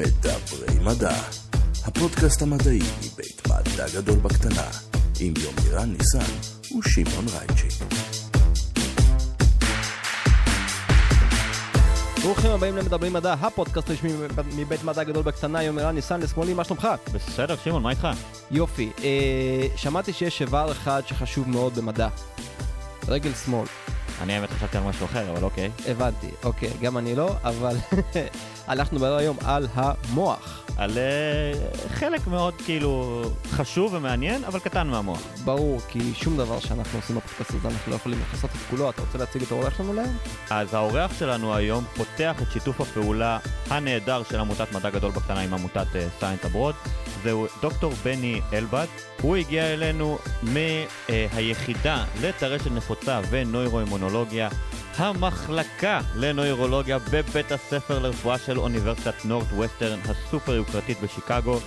מדברי מדע, הפודקאסט המדעי מבית מדע גדול בקטנה, עם יומירן ניסן ושמעון רייצ'י. ברוכים הבאים למדברים מדע, הפודקאסט הרשמי מבית מדע גדול בקטנה, יומירן ניסן לשמאלי, מה שלומך? בסדר, שמעון, מה איתך? יופי, אה, שמעתי שיש איבר אחד שחשוב מאוד במדע. רגל שמאל. אני האמת חשבתי על משהו אחר, אבל אוקיי. הבנתי, אוקיי, גם אני לא, אבל אנחנו נדבר היום על המוח. על uh, חלק מאוד כאילו חשוב ומעניין, אבל קטן מהמוח. ברור, כי שום דבר שאנחנו עושים בפודקאסט הזה אנחנו לא יכולים לכסות את כולו. אתה רוצה להציג את האורח שלנו להם? אז האורח שלנו היום פותח את שיתוף הפעולה הנהדר של עמותת מדע גדול בקטנה עם עמותת סיינס uh, אברוד. זהו דוקטור בני אלבט. הוא הגיע אלינו מהיחידה לטרשת נפוצה ונוירואימונולוגיה, המחלקה לנוירולוגיה בבית הספר לרפואה של אוניברסיטת נורת ווסטרן הסופר יוקרתית בשיקגו.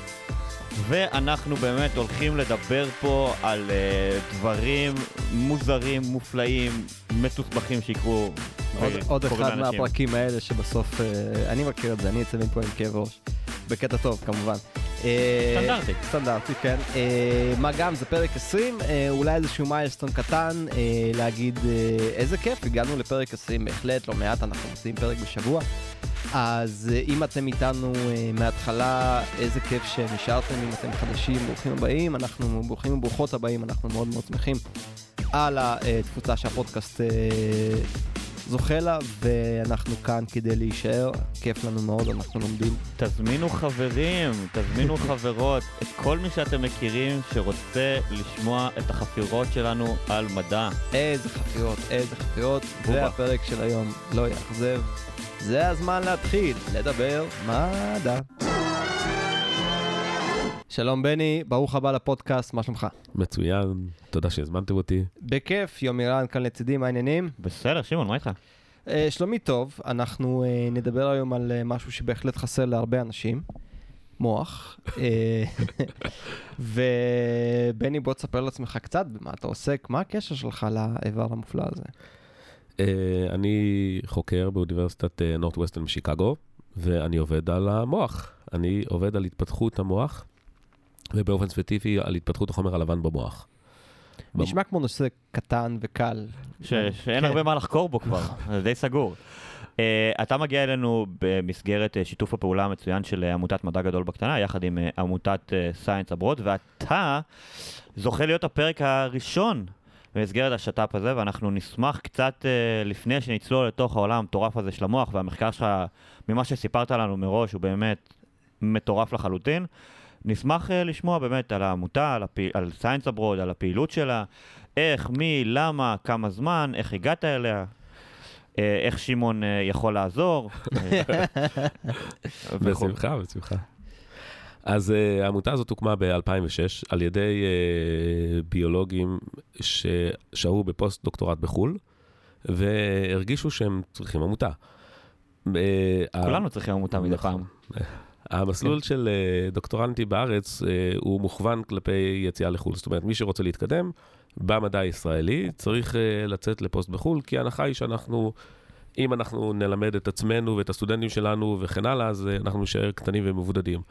ואנחנו באמת הולכים לדבר פה על uh, דברים מוזרים, מופלאים, מתוסבכים שיקרו. עוד, עוד אחד מהפרקים האלה שבסוף, uh, אני מכיר את זה, אני אצא מפה עם כאב ראש. בקטע טוב כמובן. סטנדרטי. סטנדרטי, כן. מה גם, זה פרק 20, אולי איזשהו מיילסטון קטן, להגיד איזה כיף, הגענו לפרק 20, בהחלט, לא מעט, אנחנו עושים פרק בשבוע. אז אם אתם איתנו מההתחלה, איזה כיף שנשארתם, אם אתם חדשים, ברוכים הבאים, אנחנו ברוכים וברוכות הבאים, אנחנו מאוד מאוד שמחים על התפוצה שהפודקאסט זוכה לה, ואנחנו כאן כדי להישאר, כיף לנו מאוד, אנחנו לומדים. תזמינו חברים, תזמינו חברות, את כל מי שאתם מכירים שרוצה לשמוע את החפירות שלנו על מדע. איזה חפירות, איזה חפירות, זה הפרק של היום, לא יאכזב. זה הזמן להתחיל לדבר מדע. שלום בני, ברוך הבא לפודקאסט, מה שלומך? מצוין, תודה שהזמנתם אותי. בכיף, יומירן כאן לצידי, מה העניינים? בסדר, שמעון, מה איתך? Uh, שלומי טוב, אנחנו uh, נדבר היום על uh, משהו שבהחלט חסר להרבה אנשים, מוח. ובני, בוא תספר לעצמך קצת במה אתה עוסק, מה הקשר שלך לאיבר המופלא הזה? אה, אני חוקר באוניברסיטת נורת ווסטרן בשיקגו, ואני עובד על המוח. אני עובד על התפתחות המוח. ובאופן ספציפי על התפתחות החומר הלבן במוח. נשמע כמו נושא קטן וקל. שאין הרבה מה לחקור בו כבר, זה די סגור. אתה מגיע אלינו במסגרת שיתוף הפעולה המצוין של עמותת מדע גדול בקטנה, יחד עם עמותת Science Abroad, ואתה זוכה להיות הפרק הראשון במסגרת השת"פ הזה, ואנחנו נשמח קצת לפני שנצלול לתוך העולם המטורף הזה של המוח, והמחקר שלך, ממה שסיפרת לנו מראש, הוא באמת מטורף לחלוטין. נשמח uh, לשמוע באמת על העמותה, על, הפי... על סיינס אברוד, על הפעילות שלה, איך, מי, למה, כמה זמן, איך הגעת אליה, uh, איך שמעון uh, יכול לעזור. בשמחה, בשמחה. אז uh, העמותה הזאת הוקמה ב-2006 על ידי uh, ביולוגים ששהו בפוסט דוקטורט בחו"ל, והרגישו שהם צריכים עמותה. כולנו צריכים עמותה מדי פעם. המסלול כן. של uh, דוקטורנטי בארץ uh, הוא מוכוון כלפי יציאה לחו"ל. זאת אומרת, מי שרוצה להתקדם במדע הישראלי צריך uh, לצאת לפוסט בחו"ל, כי ההנחה היא שאנחנו, אם אנחנו נלמד את עצמנו ואת הסטודנטים שלנו וכן הלאה, אז אנחנו נשאר קטנים ומבודדים.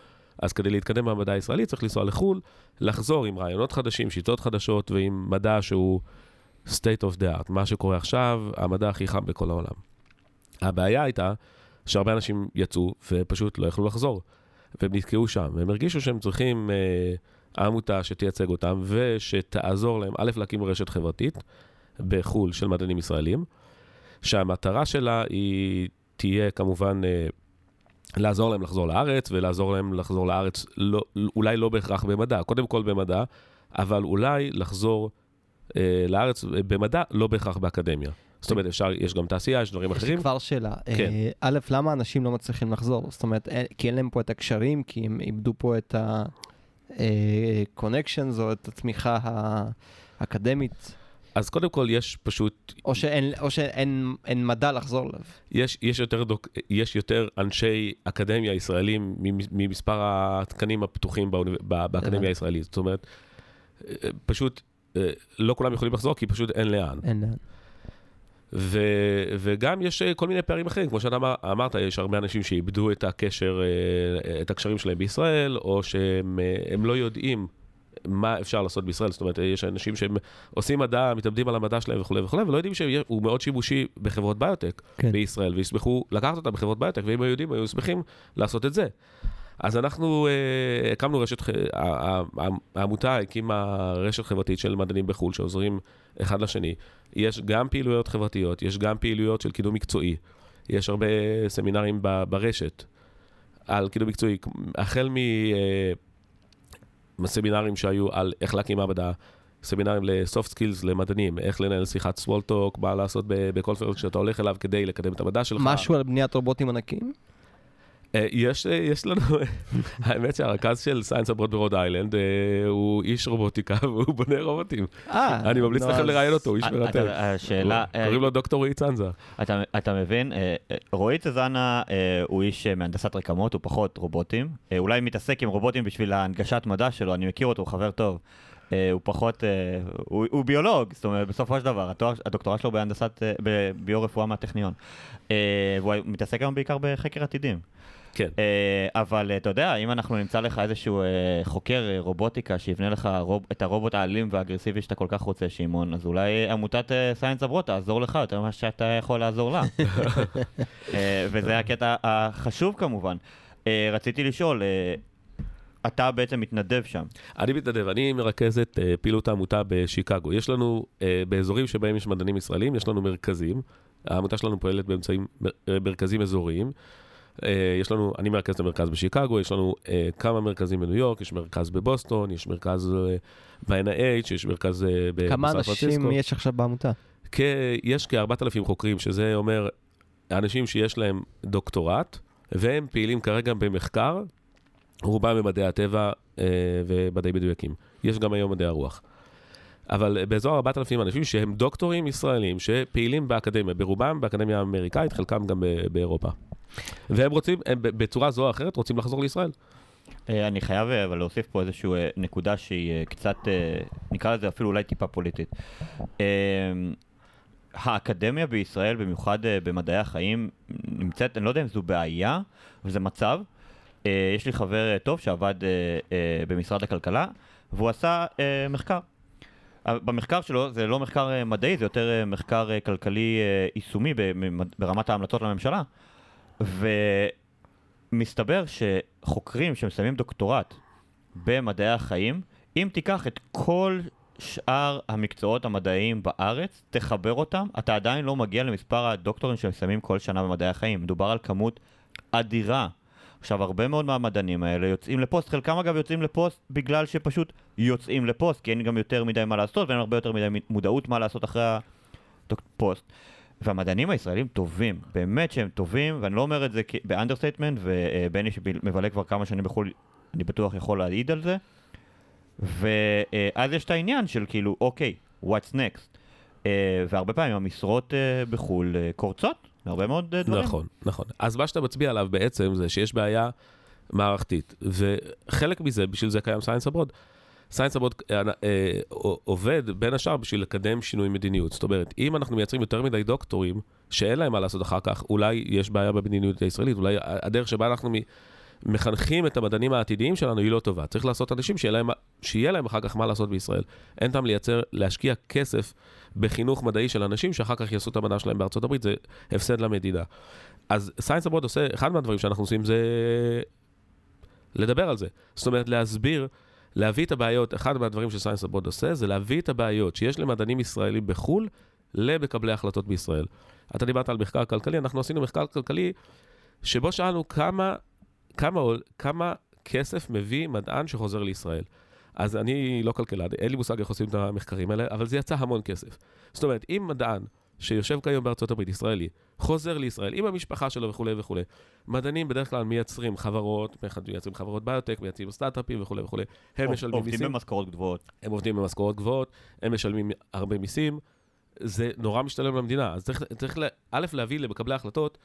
אז כדי להתקדם במדע הישראלי צריך לנסוע לחו"ל, לחזור עם רעיונות חדשים, שיטות חדשות ועם מדע שהוא state of the art, מה שקורה עכשיו, המדע הכי חם בכל העולם. הבעיה הייתה שהרבה אנשים יצאו ופשוט לא יכלו לחזור, והם נתקעו שם, והם הרגישו שהם צריכים אה, עמותה שתייצג אותם ושתעזור להם, א', להקים רשת חברתית בחו"ל של מדענים ישראלים, שהמטרה שלה היא תהיה כמובן אה, לעזור להם לחזור לארץ, ולעזור להם לחזור לארץ, לא, אולי לא בהכרח במדע, קודם כל במדע, אבל אולי לחזור אה, לארץ במדע, לא בהכרח באקדמיה. זאת אומרת, אפשר, יש גם תעשייה, יש דברים אחרים. יש כבר שאלה. כן. א', למה אנשים לא מצליחים לחזור? זאת אומרת, כי אין להם פה את הקשרים, כי הם איבדו פה את ה-connections או את התמיכה האקדמית. אז קודם כל יש פשוט... או שאין, או שאין אין מדע לחזור אליו. יש, יש, יותר דוק, יש יותר אנשי אקדמיה ישראלים ממספר התקנים הפתוחים באקדמיה הישראלית. זאת אומרת, פשוט לא כולם יכולים לחזור כי פשוט אין לאן. אין לאן. ו, וגם יש אה, כל מיני פערים אחרים, כמו שאתה אמר, אמרת, יש הרבה אנשים שאיבדו את הקשר, אה, את הקשרים שלהם בישראל, או שהם אה, לא יודעים מה אפשר לעשות בישראל, זאת אומרת, יש אנשים שהם עושים מדע, מתאבדים על המדע שלהם וכולי וכולי, ולא יודעים שהוא מאוד שימושי בחברות ביוטק כן. בישראל, וישמחו לקחת אותם בחברות ביוטק, ואם היו יודעים, היו שמחים לעשות את זה. אז אנחנו uh, הקמנו רשת, העמותה הקימה רשת חברתית של מדענים בחו"ל שעוזרים אחד לשני. יש גם פעילויות חברתיות, יש גם פעילויות של קידום מקצועי. יש הרבה סמינרים ברשת על קידום מקצועי, החל מ... Uh, סמינרים שהיו על איך להקים מעבדה, סמינרים ל-soft skills למדענים, איך לנהל שיחת talk, מה לעשות בקונפרנס כשאתה הולך אליו כדי לקדם את המדע שלך. משהו על בניית רובוטים ענקיים? אה, יש, אה, יש לנו, האמת שהרכז של סיינס אברות ברוד איילנד הוא איש רובוטיקה והוא בונה רובוטים. אה, אני ממליץ לכם לראיין אותו, הוא איש מרתק. השאלה... קוראים לו דוקטור רועי צנזה. אתה מבין, רועי צנזה הוא איש מהנדסת רקמות, הוא פחות רובוטים. אולי מתעסק עם רובוטים בשביל ההנגשת מדע שלו, אני מכיר אותו, הוא חבר טוב. הוא פחות, הוא ביולוג, זאת אומרת, בסופו של דבר, הדוקטורט שלו בהנדסת, בביו-רפואה מהטכניון. והוא מתעסק היום בעיקר בחקר עתידים. כן. Uh, אבל uh, אתה יודע, אם אנחנו נמצא לך איזשהו uh, חוקר uh, רובוטיקה שיבנה לך רוב, את הרובוט האלים והאגרסיבי שאתה כל כך רוצה, שמעון, אז אולי עמותת uh, סיינס אברות תעזור לך יותר ממה שאתה יכול לעזור לה. uh, וזה הקטע החשוב כמובן. Uh, רציתי לשאול, uh, אתה בעצם מתנדב שם. אני מתנדב, אני מרכז את uh, פעילות העמותה בשיקגו. יש לנו, uh, באזורים שבהם יש מדענים ישראלים, יש לנו מרכזים. העמותה שלנו פועלת באמצעים מרכזים אזוריים. אה, יש לנו, אני מרכז את המרכז בשיקגו, יש לנו uh, כמה מרכזים בניו יורק, יש מרכז בבוסטון, יש מרכז uh, ב-NIH, יש מרכז בסן כמה אנשים יש עכשיו בעמותה? יש כ-4,000 חוקרים, שזה אומר אנשים שיש להם דוקטורט, והם פעילים כרגע במחקר, רובם במדעי הטבע ומדעי מדויקים. יש גם היום מדעי הרוח. אבל באזור 4,000 אנשים שהם דוקטורים ישראלים שפעילים באקדמיה, ברובם באקדמיה האמריקאית, חלקם גם באירופה. והם רוצים, הם בצורה זו או אחרת רוצים לחזור לישראל. אה, אני חייב אה, אבל להוסיף פה איזושהי אה, נקודה שהיא קצת, נקרא לזה אפילו אולי טיפה פוליטית. האקדמיה בישראל, במיוחד במדעי החיים, נמצאת, אני לא יודע אם זו בעיה, אבל זה מצב. יש לי חבר טוב שעבד במשרד הכלכלה, והוא עשה מחקר. במחקר שלו, זה לא מחקר מדעי, זה יותר מחקר כלכלי יישומי ברמת ההמלצות לממשלה. ומסתבר שחוקרים שמסיימים דוקטורט במדעי החיים, אם תיקח את כל שאר המקצועות המדעיים בארץ, תחבר אותם, אתה עדיין לא מגיע למספר הדוקטורים שמסיימים כל שנה במדעי החיים. מדובר על כמות אדירה. עכשיו, הרבה מאוד מהמדענים האלה יוצאים לפוסט, חלקם אגב יוצאים לפוסט בגלל שפשוט יוצאים לפוסט, כי אין גם יותר מדי מה לעשות ואין הרבה יותר מדי מודעות מה לעשות אחרי הפוסט. והמדענים הישראלים טובים, באמת שהם טובים, ואני לא אומר את זה ב understatement, ובני שמבלה כבר כמה שנים בחו"ל, אני בטוח יכול להעיד על זה. ואז יש את העניין של כאילו, אוקיי, what's next? אה, והרבה פעמים המשרות אה, בחו"ל אה, קורצות, הרבה מאוד דברים. נכון, נכון. אז מה שאתה מצביע עליו בעצם זה שיש בעיה מערכתית, וחלק מזה, בשביל זה קיים סייאנס אברוד. סייאנס אבוד אה, אה, עובד בין השאר בשביל לקדם שינוי מדיניות. זאת אומרת, אם אנחנו מייצרים יותר מדי דוקטורים שאין להם מה לעשות אחר כך, אולי יש בעיה במדיניות הישראלית, אולי הדרך שבה אנחנו מחנכים את המדענים העתידיים שלנו היא לא טובה. צריך לעשות אנשים שיהיה להם, שיהיה להם אחר כך מה לעשות בישראל. אין טעם לייצר, להשקיע כסף בחינוך מדעי של אנשים שאחר כך יעשו את המדע שלהם בארצות הברית, זה הפסד למדינה. אז סייאנס אבוד עושה, אחד מהדברים שאנחנו עושים זה לדבר על זה. זאת אומרת, להסביר להביא את הבעיות, אחד מהדברים שסיינס הבוד עושה, זה להביא את הבעיות שיש למדענים ישראלים בחו"ל למקבלי החלטות בישראל. אתה דיברת על מחקר כלכלי, אנחנו עשינו מחקר כלכלי שבו שאלנו כמה, כמה, כמה כסף מביא מדען שחוזר לישראל. אז אני לא כלכלן, אין לי מושג איך עושים את המחקרים האלה, אבל זה יצא המון כסף. זאת אומרת, אם מדען שיושב כיום בארצות הברית, ישראלי, חוזר לישראל עם המשפחה שלו וכולי וכולי. מדענים בדרך כלל מייצרים חברות, מייצרים חברות ביוטק, מייצרים סטארט-אפים וכולי וכולי. הם משלמים מיסים. עובדים במשכורות גבוהות. הם עובדים במשכורות גבוהות, הם משלמים הרבה מיסים. זה נורא משתלם למדינה. אז צריך, צריך א', להביא למקבלי ההחלטות,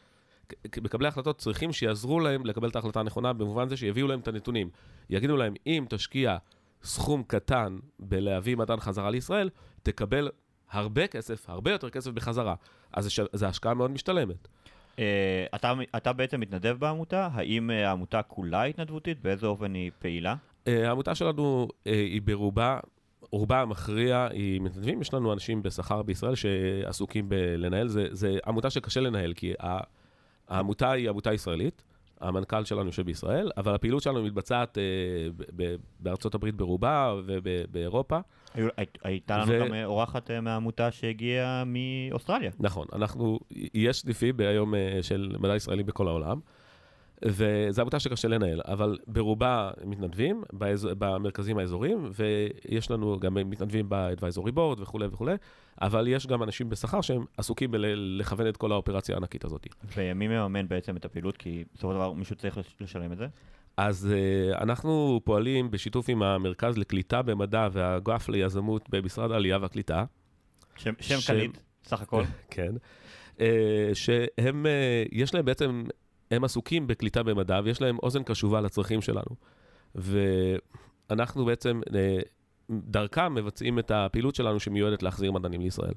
מקבלי ההחלטות צריכים שיעזרו להם לקבל את ההחלטה הנכונה, במובן זה שיביאו להם את הנתונים. יגידו להם, אם תשקיע סכום קטן בלהביא מדען חזרה לישראל, תקבל הרבה כסף, הרבה יותר כסף בחזרה. אז זו השקעה מאוד משתלמת. אה, אתה, אתה בעצם מתנדב בעמותה, האם אה, העמותה כולה התנדבותית? באיזה אופן היא פעילה? אה, העמותה שלנו היא ברובה, רובה המכריע היא מתנדבים, יש לנו אנשים בשכר בישראל שעסוקים בלנהל, זה, זה עמותה שקשה לנהל, כי העמותה היא עמותה ישראלית, המנכ"ל שלנו יושב בישראל, אבל הפעילות שלנו מתבצעת אה, בארצות הברית ברובה ובאירופה. הייתה לנו ו... גם אורחת אה, מהעמותה שהגיעה מאוסטרליה. נכון, אנחנו, יש סניפים היום אה, של מדע ישראלי בכל העולם. וזו עמותה שקשה לנהל, אבל ברובה מתנדבים באזור, במרכזים האזוריים, ויש לנו גם מתנדבים ב-advisory board וכולי וכולי, אבל יש גם אנשים בשכר שהם עסוקים בלכוון את כל האופרציה הענקית הזאת. ומי מממן בעצם את הפעילות? כי בסופו של דבר מישהו צריך לשלם את זה? אז uh, אנחנו פועלים בשיתוף עם המרכז לקליטה במדע והאגף ליזמות במשרד העלייה והקליטה. שם, שם ש... קליט, סך הכל. כן. Uh, שהם, uh, יש להם בעצם הם עסוקים בקליטה במדע ויש להם אוזן קשובה לצרכים שלנו. ואנחנו בעצם, אה, דרכם מבצעים את הפעילות שלנו שמיועדת להחזיר מדענים לישראל.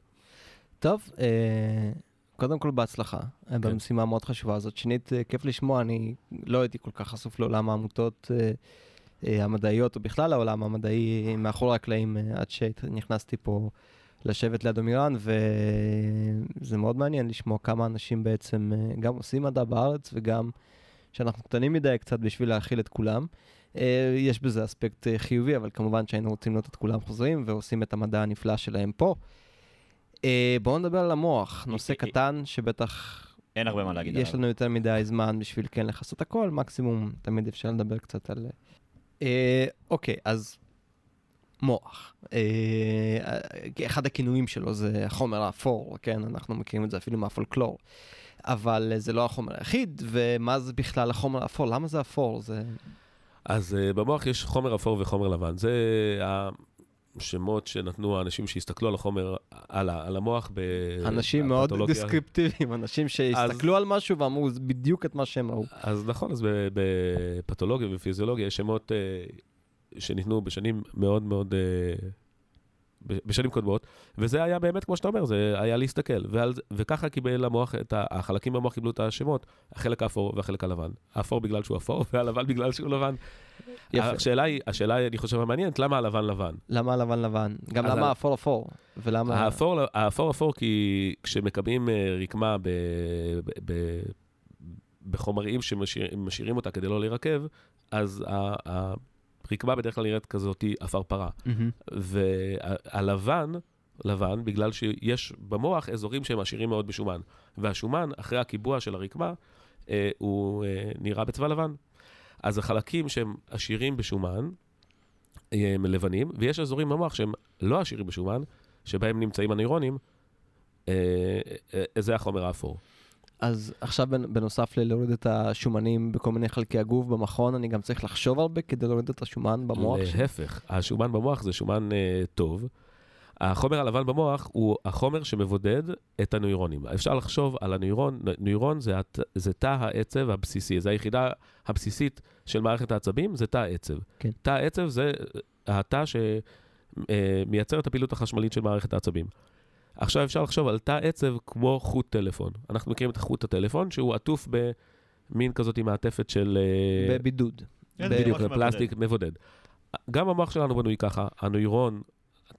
טוב, אה, קודם כל בהצלחה כן. במשימה המאוד חשובה הזאת. שנית, אה, כיף לשמוע, אני לא הייתי כל כך חשוף לעולם העמותות המדעיות, או בכלל העולם המדעי מאחורי הקלעים, עד שנכנסתי פה לשבת ליד אמירן, וזה מאוד מעניין לשמוע כמה אנשים בעצם אה, גם עושים מדע בארץ, וגם שאנחנו קטנים מדי קצת בשביל להכיל את כולם. אה, יש בזה אספקט אה, חיובי, אבל כמובן שהיינו רוצים לראות את כולם חוזרים ועושים את המדע הנפלא שלהם פה. בואו נדבר על המוח, נושא קטן שבטח... אין הרבה מה להגיד עליו. יש לנו יותר מדי זמן בשביל כן לכסות הכל, מקסימום תמיד אפשר לדבר קצת על... אוקיי, אז מוח. אה, אחד הכינויים שלו זה החומר האפור, כן? אנחנו מכירים את זה אפילו מהפולקלור. אבל זה לא החומר היחיד, ומה זה בכלל החומר האפור? למה זה אפור? זה... אז uh, במוח יש חומר אפור וחומר לבן. זה השמות שנתנו האנשים שהסתכלו על החומר, על, על המוח בפתולוגיה. אנשים מאוד דיסקריפטיביים, אנשים שהסתכלו אז, על משהו ואמרו בדיוק את מה שהם ראו. אז נכון, אז בפתולוגיה ופיזיולוגיה יש שמות uh, שניתנו בשנים מאוד מאוד, uh, בשנים קודמות, וזה היה באמת, כמו שאתה אומר, זה היה להסתכל, ועל, וככה קיבל המוח, את החלקים במוח קיבלו את השמות, החלק האפור והחלק הלבן. האפור בגלל שהוא אפור, והלבן בגלל שהוא לבן. יפה. השאלה היא, השאלה היא, אני חושב, המעניינת, למה הלבן לבן? למה הלבן לבן? גם למה האפור אפור? ולמה... האפור, האפור אפור כי כשמקבלים אה, רקמה ב, ב, ב, בחומרים שמשאירים אותה כדי לא להירקב, אז רקמה בדרך כלל נראית כזאת עפרפרה. Mm-hmm. והלבן, לבן, בגלל שיש במוח אזורים שהם עשירים מאוד בשומן. והשומן, אחרי הקיבוע של הרקמה, אה, הוא אה, נראה בצבע לבן. אז החלקים שהם עשירים בשומן, אה, הם לבנים, ויש אזורים במוח שהם לא עשירים בשומן, שבהם נמצאים הנוירונים, אה, אה, זה החומר האפור. אז עכשיו בנוסף ללהוריד את השומנים בכל מיני חלקי הגוף במכון, אני גם צריך לחשוב הרבה כדי להוריד את השומן במוח? להפך, השומן במוח זה שומן uh, טוב. החומר הלבן במוח הוא החומר שמבודד את הנוירונים. אפשר לחשוב על הנוירון, נוירון זה, הת, זה תא העצב הבסיסי, זה היחידה הבסיסית של מערכת העצבים, זה תא העצב. כן. תא העצב זה התא שמייצר אה, את הפעילות החשמלית של מערכת העצבים. עכשיו אפשר לחשוב על תא עצב כמו חוט טלפון. אנחנו מכירים את חוט הטלפון, שהוא עטוף במין כזאת עם מעטפת של... אה, בבידוד. בדיוק, פלסטיק מבודד. גם המוח שלנו בנוי ככה, הנוירון,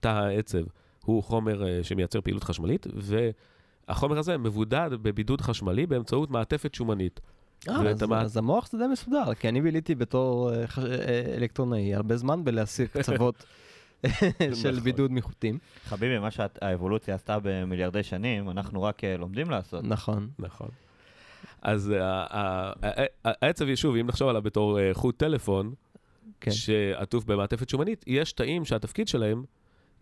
תא העצב, הוא חומר uh, שמייצר פעילות חשמלית, והחומר הזה מבודד בבידוד חשמלי באמצעות מעטפת שומנית. אה, אז, מה... אז המוח זה די מסודר, כי אני ביליתי בתור uh, חש... אלקטרונאי הרבה זמן בלהסיר קצוות של נכון. בידוד מחוטים. חביבי, מה שהאבולוציה עשתה במיליארדי שנים, אנחנו רק אה, לומדים לעשות. נכון. נכון. אז אה, העצב יישוב, אם נחשוב עליו בתור אה, חוט טלפון, כן. שעטוף במעטפת שומנית, יש תאים שהתפקיד שלהם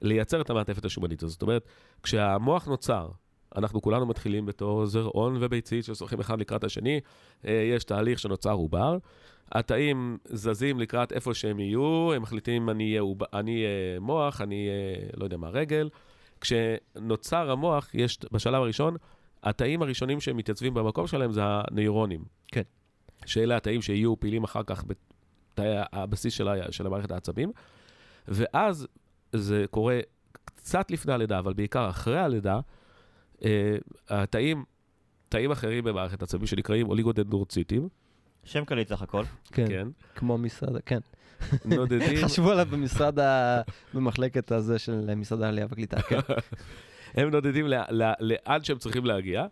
לייצר את המעטפת השומנית הזאת. זאת אומרת, כשהמוח נוצר, אנחנו כולנו מתחילים בתור זרעון וביצית ששוחים אחד לקראת השני, יש תהליך שנוצר עובר. התאים זזים לקראת איפה שהם יהיו, הם מחליטים אני אהיה, אני מוח, אני אהיה, לא יודע מה, רגל. כשנוצר המוח, יש בשלב הראשון, התאים הראשונים שהם מתייצבים במקום שלהם זה הנוירונים. כן. שאלה התאים שיהיו פעילים אחר כך בתאי הבסיס של, של המערכת העצבים. ואז זה קורה קצת לפני הלידה, אבל בעיקר אחרי הלידה, אה, התאים, תאים אחרים במערכת עצבים שנקראים אוליגודנדרוציטים, שם קליט סך הכל. כן, כן, כמו משרד, כן. נודדים, חשבו עליו במשרד, ה- במחלקת הזה של משרד העלייה והקליטה, כן. הם נודדים ל- ל- לאן שהם צריכים להגיע,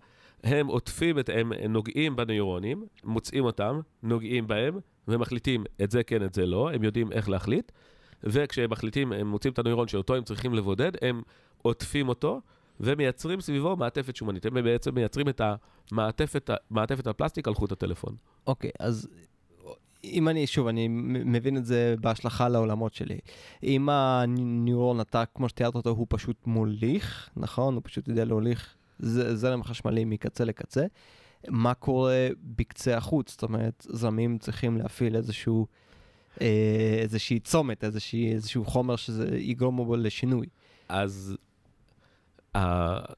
הם עוטפים את, הם נוגעים בנוירונים, מוצאים אותם, נוגעים בהם, ומחליטים את זה כן, את זה לא, הם יודעים איך להחליט, וכשהם מחליטים, הם מוצאים את הנוירון שאותו הם צריכים לבודד, הם עוטפים אותו, ומייצרים סביבו מעטפת שומנית. הם בעצם מייצרים את המעטפת, מעטפת הפלסטיק על חוט הטלפון. אוקיי, אז אם אני, שוב, אני מבין את זה בהשלכה לעולמות שלי. אם הניורון התא, כמו שתיארת אותו, הוא פשוט מוליך, נכון? הוא פשוט יודע להוליך זרם חשמלי מקצה לקצה. מה קורה בקצה החוץ? זאת אומרת, זרמים צריכים להפעיל איזשהו, איזושהי צומת, איזושהי, איזשהו חומר שזה יגרום בו לשינוי. אז ה-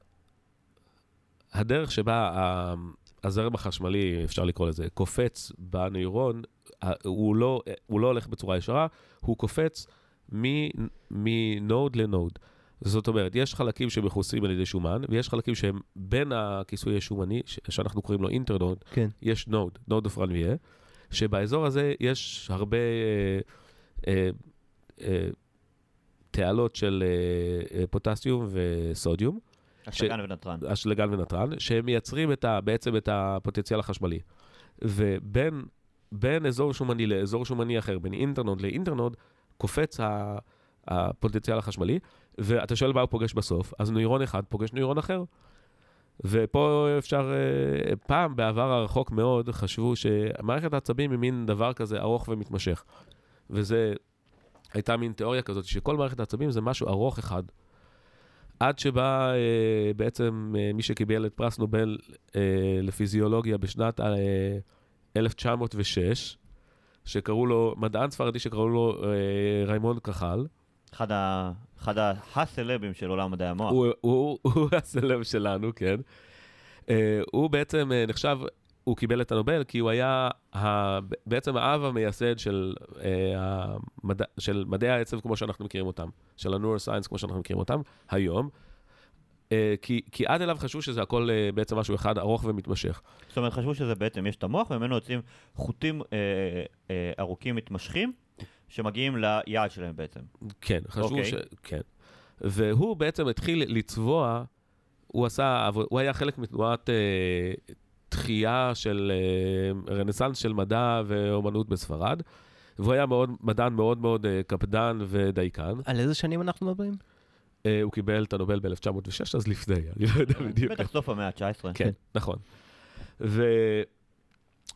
הדרך שבה ה- הזרם החשמלי, אפשר לקרוא לזה, קופץ בנוירון, הוא לא, הוא לא הולך בצורה ישרה, הוא קופץ מ node ל node. זאת אומרת, יש חלקים שמכוסים על ידי שומן, ויש חלקים שהם בין הכיסוי השומני, ש- שאנחנו קוראים לו internode, כן. יש node, node of Ranvier, שבאזור הזה יש הרבה אה, אה, אה, תעלות של אה, אה, פוטסיום וסודיום, אשתגן ונתרן. אשלגן ונתרן, שהם מייצרים את ה, בעצם את הפוטנציאל החשמלי. ובין בין אזור שומני לאזור שומני אחר, בין אינטרנוד לאינטרנוד, קופץ ה, הפוטנציאל החשמלי, ואתה שואל מה הוא פוגש בסוף, אז נוירון אחד פוגש נוירון אחר. ופה אפשר, אה, פעם בעבר הרחוק מאוד חשבו שמערכת העצבים היא מין דבר כזה ארוך ומתמשך. וזה, הייתה מין תיאוריה כזאת שכל מערכת העצבים זה משהו ארוך אחד. עד שבא אה, בעצם אה, מי שקיבל את פרס נובל לפיזיולוגיה בשנת אה, 1906, שקראו לו, מדען ספרדי שקראו לו רמון קחאל. אחד ה- אחד ה- הסלבים של עולם מדעי המוח. הוא, הוא, הוא הסלב שלנו, כן. Uh, הוא בעצם uh, נחשב, הוא קיבל את הנובל כי הוא היה ה, בעצם האב המייסד של, uh, המדע, של מדעי העצב כמו שאנחנו מכירים אותם, של הנורוסיינס כמו שאנחנו מכירים אותם היום. כי, כי עד אליו חשבו שזה הכל בעצם משהו אחד ארוך ומתמשך. זאת אומרת, חשבו שזה בעצם, יש את המוח, וממנו יוצאים חוטים אה, אה, ארוכים מתמשכים, שמגיעים ליעד שלהם בעצם. כן, חשבו אוקיי. ש... כן. והוא בעצם התחיל לצבוע, הוא עשה, הוא היה חלק מתנועת אה, תחייה של אה, רנסאנס של מדע ואומנות בספרד, והוא היה מאוד, מדען מאוד מאוד אה, קפדן ודייקן. על איזה שנים אנחנו מדברים? אה, הוא קיבל את הנובל ב-1906, אז לפני, אני לא יודע בדיוק. בטח סוף המאה ה-19. כן, נכון.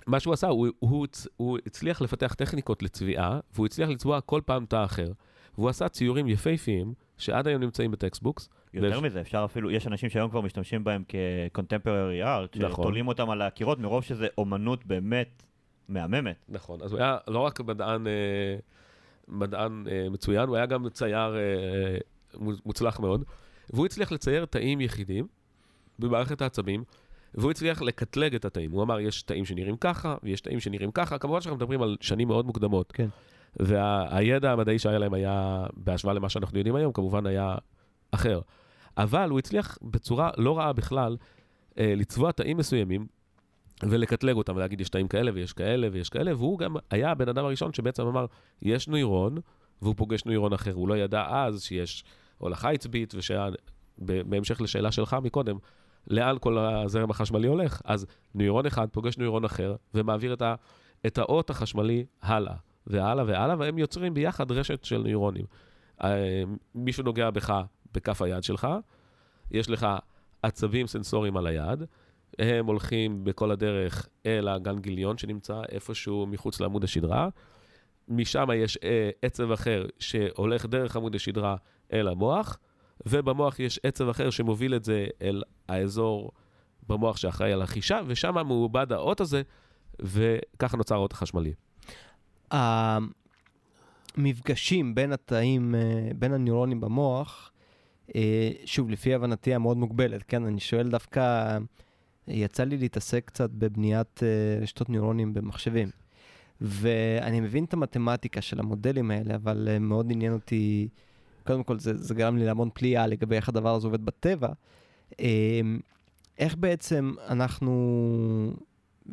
ומה שהוא עשה, הוא, הוא, הצ- הוא הצליח לפתח טכניקות לצביעה, והוא הצליח לצבוע כל פעם תא אחר. והוא עשה ציורים יפהפיים, שעד היום נמצאים ב textbooks. יותר ויש- מזה, אפשר אפילו, יש אנשים שהיום כבר משתמשים בהם כ-contemporary art, נכון. שתולים אותם על הקירות מרוב שזה אומנות באמת מהממת. נכון, אז הוא היה לא רק מדען, אה, מדען אה, מצוין, הוא היה גם צייר אה, מוצ- מוצלח מאוד, והוא הצליח לצייר תאים יחידים במערכת העצבים, והוא הצליח לקטלג את התאים. הוא אמר, יש תאים שנראים ככה, ויש תאים שנראים ככה, כמובן שאנחנו מדברים על שנים מאוד מוקדמות. כן. והידע המדעי שהיה להם היה, בהשוואה למה שאנחנו יודעים היום, כמובן היה אחר. אבל הוא הצליח בצורה לא רעה בכלל אה, לצבוע תאים מסוימים ולקטלג אותם ולהגיד יש תאים כאלה ויש כאלה ויש כאלה, והוא גם היה הבן אדם הראשון שבעצם אמר, יש נוירון, והוא פוגש נוירון אחר. הוא לא ידע אז שיש הולכה עצבית, ובהמשך לשאלה שלך מקודם, לאן כל הזרם החשמלי הולך. אז נוירון אחד פוגש נוירון אחר, ומעביר את, ה, את האות החשמלי הלאה, והלאה והלאה, והם יוצרים ביחד רשת של נוירונים. אה, מישהו נוגע בך בכף היד שלך, יש לך עצבים סנסוריים על היד, הם הולכים בכל הדרך אל הגנגיליון שנמצא איפשהו מחוץ לעמוד השדרה. משם יש אה, עצב אחר שהולך דרך עמוד השדרה אל המוח, ובמוח יש עצב אחר שמוביל את זה אל האזור במוח שאחראי על החישה, ושם מעובד האות הזה, וככה נוצר האות החשמלי. המפגשים בין התאים, אה, בין הנוירונים במוח, אה, שוב, לפי הבנתי המאוד מוגבלת, כן, אני שואל דווקא, יצא לי להתעסק קצת בבניית אה, רשתות נוירונים במחשבים. ואני מבין את המתמטיקה של המודלים האלה, אבל מאוד עניין אותי קודם כל זה, זה גרם לי להמון פליאה לגבי איך הדבר הזה עובד בטבע. אה, איך בעצם אנחנו,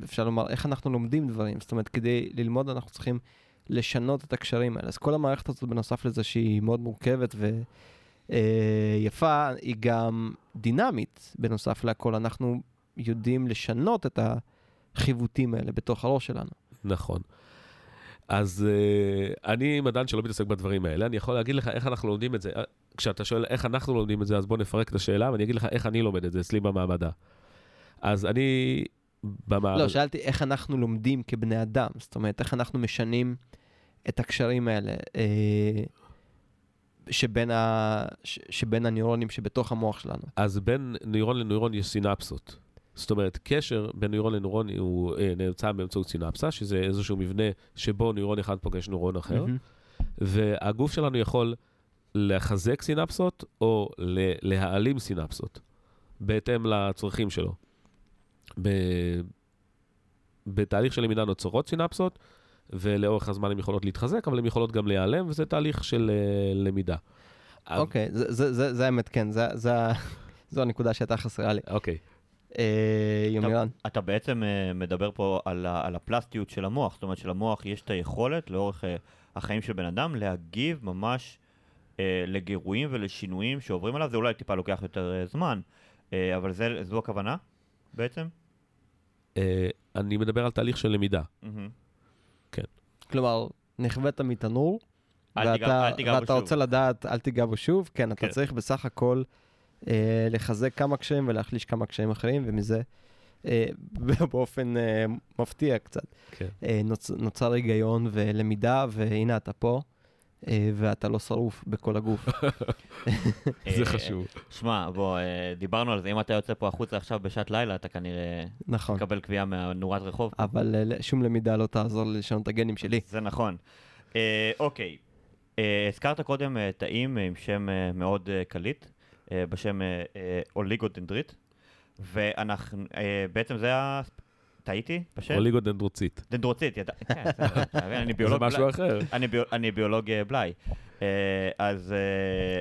אפשר לומר, איך אנחנו לומדים דברים? זאת אומרת, כדי ללמוד אנחנו צריכים לשנות את הקשרים האלה. אז כל המערכת הזאת, בנוסף לזה שהיא מאוד מורכבת ויפה, היא גם דינמית, בנוסף לכל. אנחנו יודעים לשנות את החיווטים האלה בתוך הראש שלנו. נכון. אז uh, אני מדען שלא מתעסק בדברים האלה, אני יכול להגיד לך איך אנחנו לומדים את זה. אה, כשאתה שואל איך אנחנו לומדים את זה, אז בוא נפרק את השאלה, ואני אגיד לך איך אני לומד את זה אצלי במעבדה. אז אני במעבדה... לא, שאלתי איך אנחנו לומדים כבני אדם, זאת אומרת, איך אנחנו משנים את הקשרים האלה אה, שבין, ה, ש, שבין הנוירונים שבתוך המוח שלנו. אז בין נוירון לנוירון יש סינפסות. זאת אומרת, קשר בין נוירון לנוירון הוא אה, נמצא באמצעות סינפסה, שזה איזשהו מבנה שבו נוירון אחד פוגש נוירון אחר, מהמם. והגוף שלנו יכול לחזק סינפסות או להעלים סינפסות, בהתאם לצרכים שלו. ב- בתהליך של למידה נוצרות סינפסות, ולאורך הזמן הן יכולות להתחזק, אבל הן יכולות גם להיעלם, וזה תהליך של אה, למידה. אוקיי, זה, זה, זה, זה האמת, כן, זה, זה, זו הנקודה שהייתה חסרה לי. אוקיי. אה, יומירן. אתה בעצם אה, מדבר פה על, הפלסטיות של המוח, זאת אומרת שלמוח יש את היכולת לאורך אה, החיים של בן אדם להגיב ממש אה, לגירויים ולשינויים שעוברים עליו, זה אולי טיפה לוקח יותר אה, זמן, אה, אבל זה, זו הכוונה בעצם? אה, אני מדבר על תהליך של למידה. מהמם. כלומר, נכווית מתנור, ואתה. רוצה לדעת, אל תיגע בו שוב, כן, אתה כן. צריך בסך הכל אה, לחזק כמה קשיים ולהחליש כמה קשיים אחרים, ומזה, אה, באופן אה, מפתיע קצת, כן. אה, נוצ, נוצר היגיון ולמידה, והנה אתה פה, אה, ואתה לא שרוף בכל הגוף. זה אה, חשוב. שמע, בוא, אה, דיברנו על זה, אם אתה יוצא פה החוצה עכשיו בשעת לילה, אתה כנראה נכון. תקבל קביעה מהנורת רחוב. אבל אה, שום למידה לא תעזור לשנות את הגנים שלי. זה נכון. אה, אוקיי, אה, הזכרת קודם אה, תאים אה, עם שם אה, מאוד אה, קליט, אה, בשם אה, אה, אוליגודנדרית, ואנחנו, אה, בעצם זה ה... טעיתי בשם? אוליגודנדרוצית. דנדרוצית, ידע... כן, זה- אני זה ביולוג משהו בלאי. אחר. אני ביו- אני ביולוג אה, בלאי. אה, אז אה,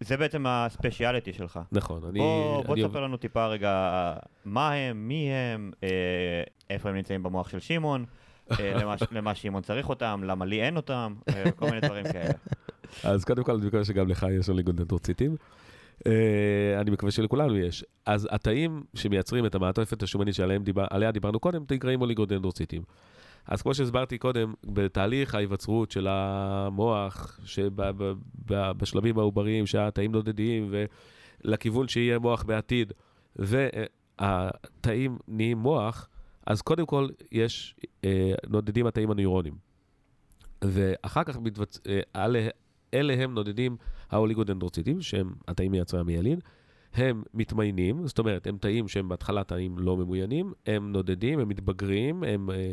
זה בעצם הספיישיאליטי שלך. נכון, אני... בוא בוא אני תספר לנו טיפה רגע מה הם, מי הם, אה, איפה הם נמצאים במוח של שמעון, אה, למה למה שמעון צריך אותם, למה לי אין אותם, אה, כל מיני דברים כאלה. אז קודם כל, אני מקווה שגם לך יש אוליגודנדרוציטים. Uh, אני מקווה שלכולנו יש. אז התאים שמייצרים את המעטפת השומנית שעליה דיבר, דיברנו קודם, נקראים אוליגודנדרוציטים. אז כמו שהסברתי קודם, בתהליך ההיווצרות של המוח, שבשלבים העובריים שהתאים נודדים, ולכיוון שיהיה מוח בעתיד, והתאים נהיים מוח, אז קודם כל יש, uh, נודדים התאים הנוירונים. ואחר כך מתבצ... אה, אלה הם נודדים האוליגודנדרוציטים, שהם התאים מייצרי המיילין. הם מתמיינים, זאת אומרת, הם תאים שהם בהתחלה תאים לא ממוינים, הם נודדים, הם מתבגרים, הם אה,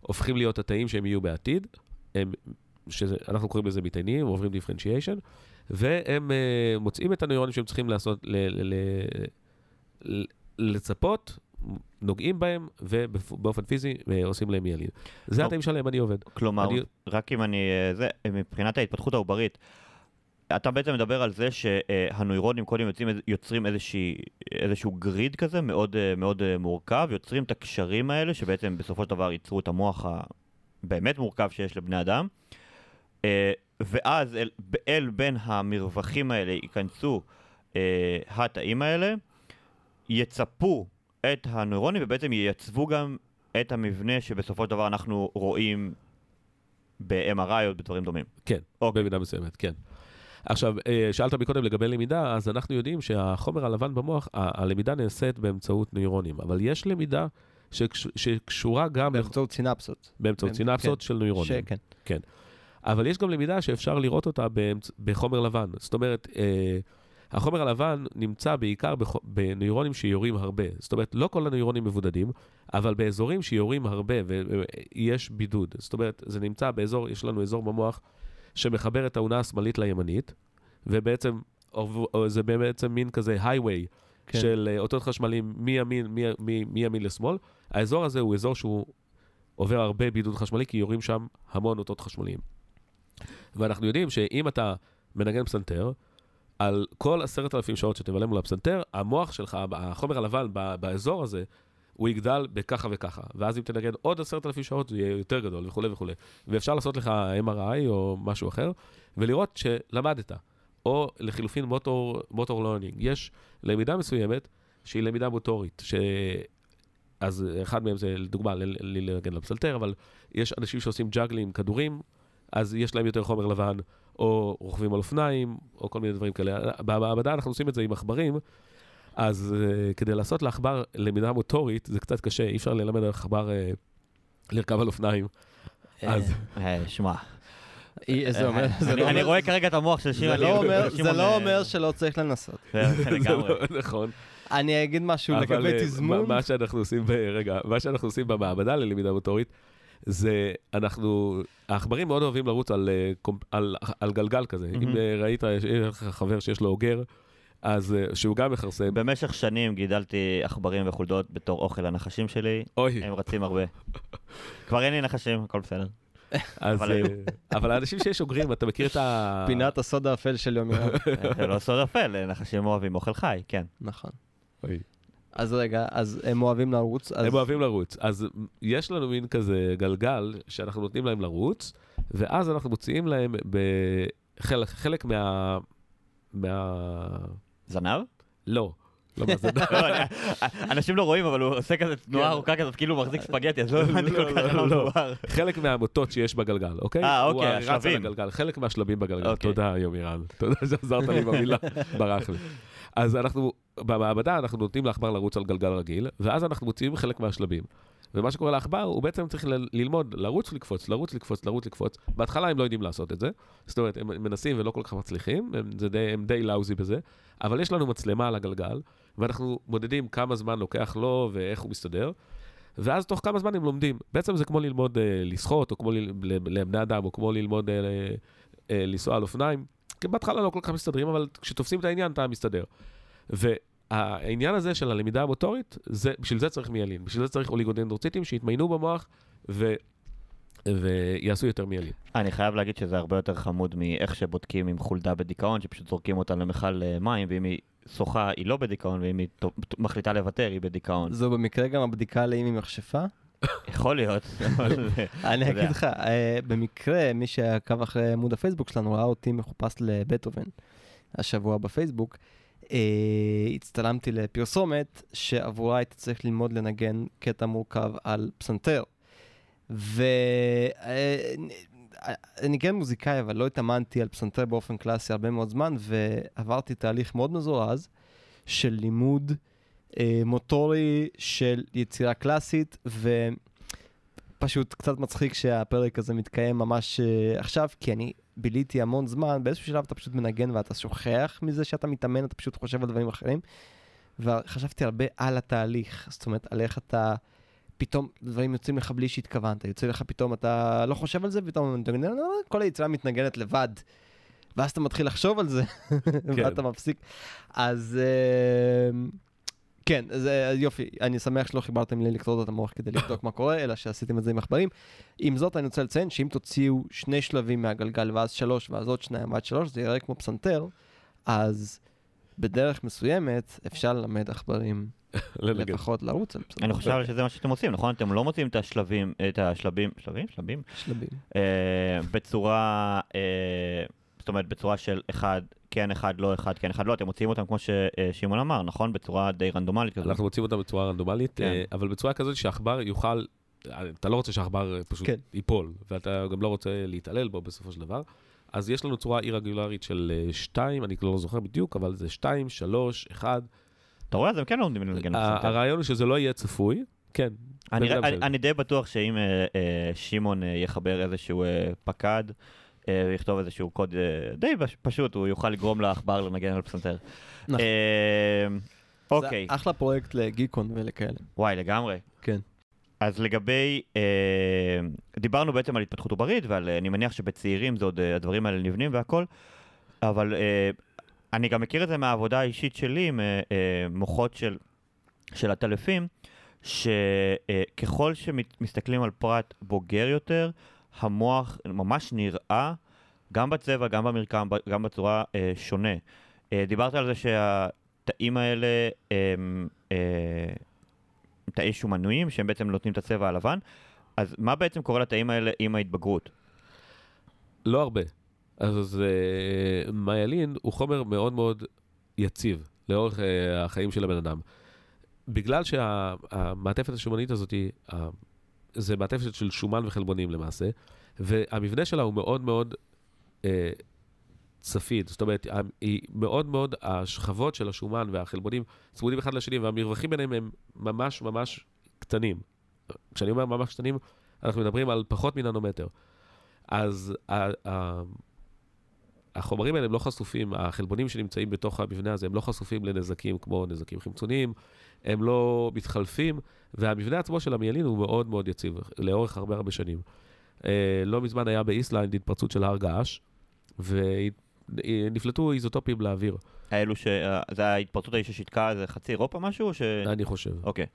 הופכים להיות התאים שהם יהיו בעתיד. הם, שאנחנו קוראים לזה מתעניינים, עוברים דיפרנציאשן, והם אה, מוצאים את הנוירונים שהם צריכים לעשות, ל, ל, ל, לצפות, נוגעים בהם, ובאופן פיזי אה, עושים להם מיילין. זה. התאים שלהם אני עובד. כלומר, אני- רק אם אני... אה, זה, מבחינת ההתפתחות העוברית, אתה בעצם מדבר על זה שהנוירונים קודם יוצאים, איז- יוצרים איזושהי, איזשהו גריד כזה מאוד, אה, מאוד אה, מורכב, יוצרים את הקשרים האלה, שבעצם בסופו של דבר ייצרו את המוח הבאמת מורכב שיש לבני אדם, אה, ואז אל, אל בין המרווחים האלה ייכנסו אה, התאים האלה, יצפו את הנוירונים ובעצם ייצבו גם את המבנה שבסופו של דבר אנחנו רואים ב-MRI או בדברים דומים. כן, אוקיי. במידה מסוימת, כן. עכשיו, אה, שאלת מקודם לגבי למידה, אז אנחנו יודעים שהחומר הלבן במוח, ה- הלמידה נעשית באמצעות נוירונים, אבל יש למידה שקש, שקשורה גם באמצעות, באמצעות סינפסות. באמצעות כן. סינפסות של נוירונים. שכן. אבל יש גם למידה שאפשר לראות אותה באמצ... בחומר לבן. זאת אומרת, אה, החומר הלבן נמצא בעיקר. בנוירונים שיורים הרבה. זאת אומרת, לא כל הנוירונים מבודדים, אבל באזורים שיורים הרבה ויש בידוד. זאת אומרת, זה נמצא באזור, יש לנו אזור במוח שמחבר את האונה השמאלית לימנית, ובעצם זה בעצם מין כזה highway כן. של אה, אותות חשמליים מימין, מ- מ- מימין לשמאל. האזור הזה הוא אזור שהוא עובר הרבה בידוד חשמלי, כי יורים שם המון אותות חשמליים. ואנחנו יודעים שאם אתה מנגן פסנתר, על כל עשרת אלפים שעות שתבלה מול הפסנתר, המוח שלך, החומר הלבן באזור הזה, הוא יגדל בככה וככה. ואז אם תנגן עוד עשרת אלפים שעות, זה יהיה יותר גדול וכולי וכולי. ואפשר לעשות לך MRI או משהו אחר, ולראות שלמדת. או לחילופין motor, motor learning. יש למידה מסוימת שהיא למידה מוטורית, ש... אז אחד מהם זה, לדוגמה, לנגן בפסנתר, אבל יש אנשים שעושים juggling כדורים, אז יש להם יותר חומר לבן, או רוכבים על אופניים, או כל מיני דברים כאלה. במעבדה אנחנו עושים את זה עם עכברים, אז אה, כדי לעשות לעכבר למידה מוטורית, זה קצת קשה, אי אפשר ללמד על עכבר אה, לרכב על אופניים. אז אה, שמע, אה, אומר- זה אני- לא רואה כרגע את המוח של שמעון. לא אומר- שמעון, זה לא אה, אומר שלא צריך לנסות. לגמרי. לא נכון. אני אגיד משהו אבל, לגבי אה, תזמון. מה- שאנחנו עושים, ב- רגע, מה שאנחנו עושים במעבדה ללמידה מוטורית, זה אנחנו, העכברים מאוד אוהבים לרוץ על, אה, קומפ- על, על גלגל כזה. אם מהמם. אה, ראית, יש לך חבר שיש לו אוגר, אז אה, שהוא גם מכרסם, במשך שנים גידלתי עכברים וחולדות בתור אוכל לנחשים שלי, אוי, הם רצים הרבה. כבר אין לי נחשים, הכל בסדר. אז, אה. אבל האנשים שיש אוגרים, אתה מכיר את ה... פינת הסוד האפל של יום יום. זה לא סוד אפל, נחשים אוהבים אוכל חי, כן. נכון. אז רגע, אז הם אוהבים לרוץ. אז- הם אוהבים לרוץ. אז יש לנו מין כזה גלגל שאנחנו נותנים להם לרוץ, ואז אנחנו מוציאים להם בחלק חלק מה... מה... זנב? לא. לא מהזנב. לא, אנשים לא רואים, אבל הוא עושה כזה תנועה כן. ארוכה כזאת, כאילו הוא מחזיק ספגטי, אז לא הבנתי לא, כל כך לא. מדובר. חלק מהמוטות שיש בגלגל, אוקיי? אה, הוא אוקיי, רץ על השלבים. הגלגל, חלק מהשלבים בגלגל. אוקיי. תודה, יומירן. תודה שעזרת לי במילה, ברח לי. אז אנחנו, במעבדה אנחנו נותנים לעכבר לרוץ על גלגל רגיל, ואז אנחנו מוציאים חלק מהשלבים. ומה שקורה לעכבר, הוא בעצם צריך ללמוד לרוץ ולקפוץ, לרוץ לקפוץ, לרוץ לקפוץ. בהתחלה הם לא יודעים לעשות את זה, זאת אומרת, הם מנסים ולא כל כך מצליחים, הם, די, הם די לאוזי בזה, אבל יש לנו מצלמה על הגלגל, ואנחנו מודדים כמה זמן לוקח לו ואיך הוא מסתדר, ואז תוך כמה זמן הם לומדים. בעצם זה כמו ללמוד uh, לשחות, או כמו ל- לבני אדם, או כמו ללמוד uh, uh, לנסוע על אופניים. כי בהתחלה לא כל כך מסתדרים, אבל כשתופסים את העניין, אתה מסתדר. והעניין הזה של הלמידה המוטורית, זה, בשביל זה צריך מיילין. בשביל זה צריך אוליגודנדרוציטים שיתמיינו במוח ו, ויעשו יותר מיילין. אני חייב להגיד שזה הרבה יותר חמוד מאיך שבודקים עם חולדה בדיכאון, שפשוט זורקים אותה למכל אה, מים, ואם היא שוחה היא לא בדיכאון, ואם היא מחליטה לוותר היא בדיכאון. זו במקרה גם הבדיקה לאם היא מכשפה? יכול להיות. אני. אגיד לך, אה, במקרה, מי שעקב אחרי עמוד הפייסבוק שלנו ראה אותי מחופש לבטהובן השבוע בפייסבוק. אה, הצטלמתי לפרסומת שעבורה הייתי צריך ללמוד לנגן קטע מורכב על פסנתר. ואני כן מוזיקאי, אבל לא התאמנתי על פסנתר באופן קלאסי הרבה מאוד זמן, ועברתי תהליך מאוד מזורז של לימוד אה, מוטורי של יצירה קלאסית, ופשוט קצת מצחיק שהפרק הזה מתקיים ממש אה, עכשיו, כי אני ביליתי המון זמן, באיזשהו שלב אתה פשוט מנגן ואתה שוכח מזה שאתה מתאמן, אתה פשוט חושב על דברים אחרים. וחשבתי הרבה על התהליך, זאת אומרת, על איך אתה, פתאום דברים יוצאים לך בלי שהתכוונת, יוצא לך פתאום, אתה לא חושב על זה, פתאום אתה מנגן, כל היצירה מתנגנת לבד. ואז אתה מתחיל לחשוב על זה, ואתה מפסיק. אז אה, כן, זה יופי, אני שמח שלא חיברתם לי לקטור את המוח כדי לבדוק מה קורה, אלא שעשיתם את זה עם עכברים. עם זאת, אני רוצה לציין שאם תוציאו שני שלבים מהגלגל ואז שלוש, ואז עוד שניים ועד שלוש, זה יראה כמו פסנתר, אז בדרך מסוימת אפשר ללמד עכברים. לפחות לרוץ על פסנתר. אני חושב שזה מה שאתם עושים, נכון? אתם לא מוצאים את השלבים, את השלבים, שלבים? שלבים? שלבים. אה, בצורה, אה, זאת אומרת, בצורה של אחד, כן אחד, לא אחד, כן אחד, לא, אתם מוציאים אותם כמו ששמעון אמר, נכון? בצורה די רנדומלית כזאת. אנחנו מוצאים אותם בצורה רנדומלית, כן. אה, אבל בצורה כזאת שהעכבר יוכל, אתה לא רוצה שהעכבר אה, פשוט כן. ייפול, ואתה גם לא רוצה להתעלל בו בסופו של דבר. אז יש לנו צורה אי-רגולרית של 2, אני לא זוכר בדיוק, אבל זה 2, 3, 1. אתה רואה? אז הם כן לומדים לנגן בפסנתר. הרעיון הוא שזה לא יהיה צפוי, כן. אני, די בטוח שאם אה, אה, שמעון אה, יחבר איזשהו אה, פקד, אה, ויכתוב איזשהו קוד אה, די פש- פשוט, הוא יוכל לגרום לעכבר לנגן על פסנתר. נכון. אה, אוקיי, זה אחלה פרויקט לגיקון ולכאלה. וואי, לגמרי. כן. אז לגבי, אה, דיברנו בעצם על התפתחות עוברית, ועל, אה, אני מניח שבצעירים זה עוד, אה, הדברים האלה נבנים והכל, אבל אה, אני גם מכיר את זה מהעבודה האישית שלי עם אה, אה, מוחות של, של הטלפים, שככל שמסתכלים על פרט בוגר יותר, המוח ממש נראה גם בצבע, גם במרקם, גם בצורה אה, שונה. אה, דיברת על זה שהתאים האלה הם אה, תאי שומנויים, שהם בעצם נותנים את הצבע הלבן. אז מה בעצם קורה לתאים האלה עם ההתבגרות? לא הרבה. אז uh, מיילין הוא חומר מאוד מאוד יציב לאורך uh, החיים של הבן אדם. בגלל שהמעטפת השומנית הזאת זה מעטפת של שומן וחלבונים למעשה, והמבנה שלה הוא מאוד מאוד uh, צפיד, זאת אומרת, היא מאוד מאוד, השכבות של השומן והחלבונים צמודים אחד לשני, והמרווחים ביניהם הם ממש ממש קטנים. כשאני אומר ממש קטנים, אנחנו מדברים על פחות מננומטר. אז ה- ה- החומרים האלה הם לא חשופים, החלבונים שנמצאים בתוך המבנה הזה הם לא חשופים לנזקים כמו נזקים חמצוניים, הם לא מתחלפים, והמבנה עצמו של המיילין הוא מאוד מאוד יציב, לאורך הרבה הרבה שנים. אה, לא מזמן היה באיסלנד התפרצות של הר געש, ונפלטו איזוטופים לאוויר, האלו ש... אה, זה ההתפרצות ההיא ששיתקה איזה חצי אירופה משהו? או ש... אני חושב. אוקיי.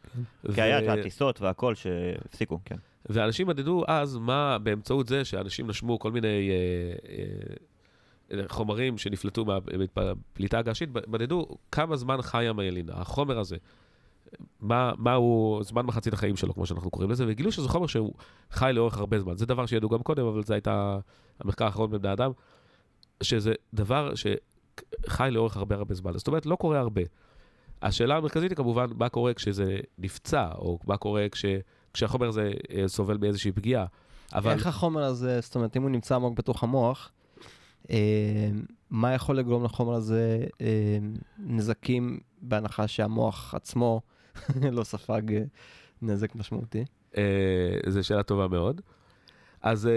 כי היה את הטיסות והכל שהפסיקו, כן. ואנשים מדדו אז מה, באמצעות זה שאנשים נשמו כל מיני אה, אה, חומרים שנפלטו מהפליטה הגעשית, מדדו כמה זמן חי המיילין, החומר הזה. מה, מה הוא זמן מחצית החיים שלו, כמו שאנחנו קוראים לזה, וגילו שזה חומר שהוא חי לאורך הרבה זמן. זה דבר שידעו גם קודם, אבל זה הייתה המחקר האחרון בבני אדם, שזה דבר שחי לאורך הרבה הרבה זמן. זאת אומרת, לא קורה הרבה. השאלה המרכזית היא כמובן, מה קורה כשזה נפצע, או מה קורה כש, כשהחומר הזה אה, סובל מאיזושהי פגיעה. אבל איך החומר הזה, זאת אומרת, אם הוא נמצא עמוק בתוך המוח, אה, מה יכול לגרום לחומר הזה אה, נזקים, בהנחה שהמוח עצמו לא ספג אה, נזק משמעותי? אה, זו שאלה טובה מאוד. אז אה,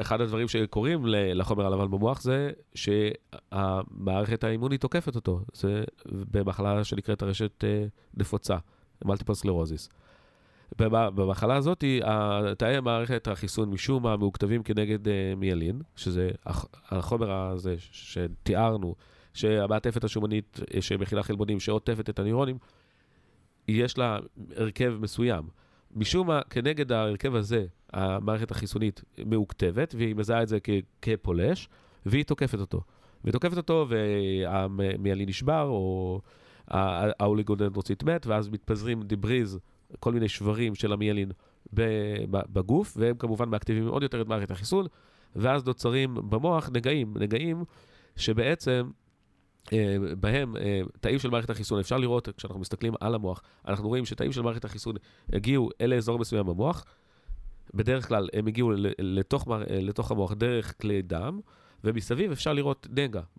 אחד הדברים שקורים לחומר הלבן במוח זה שהמערכת האימונית תוקפת אותו. זה במחלה שנקראת הרשת אה, נפוצה, multiple sclerosis. במ- במחלה הזאת, תאי מערכת החיסון משום מה מאוקטבים כנגד אה, מיילין, שזה הח- החומר הזה שתיארנו, שהמעטפת השומנית שמכילה חלבונים שעוטפת את הנוירונים, יש לה הרכב מסוים. משום מה, כנגד ההרכב הזה, המערכת החיסונית מאוקטבת, והיא מזהה את זה כ- כפולש, והיא תוקפת אותו. והיא תוקפת אותו, והמיילין נשבר, או ה- האוליגודנדרוצית מת, ואז מתפזרים דיבריז, כל מיני שברים של ב- בגוף, והם כמובן מאקטיבים עוד יותר את מערכת החיסון, ואז נוצרים במוח נגעים, נגעים שבעצם בהם אה, תאים של מערכת החיסון, אפשר לראות, כשאנחנו מסתכלים על המוח, אנחנו רואים שתאים של מערכת החיסון הגיעו אל אזור מסוים במוח, בדרך כלל הם הגיעו לתוך, אה, לתוך המוח דרך כלי דם, ומסביב אפשר לראות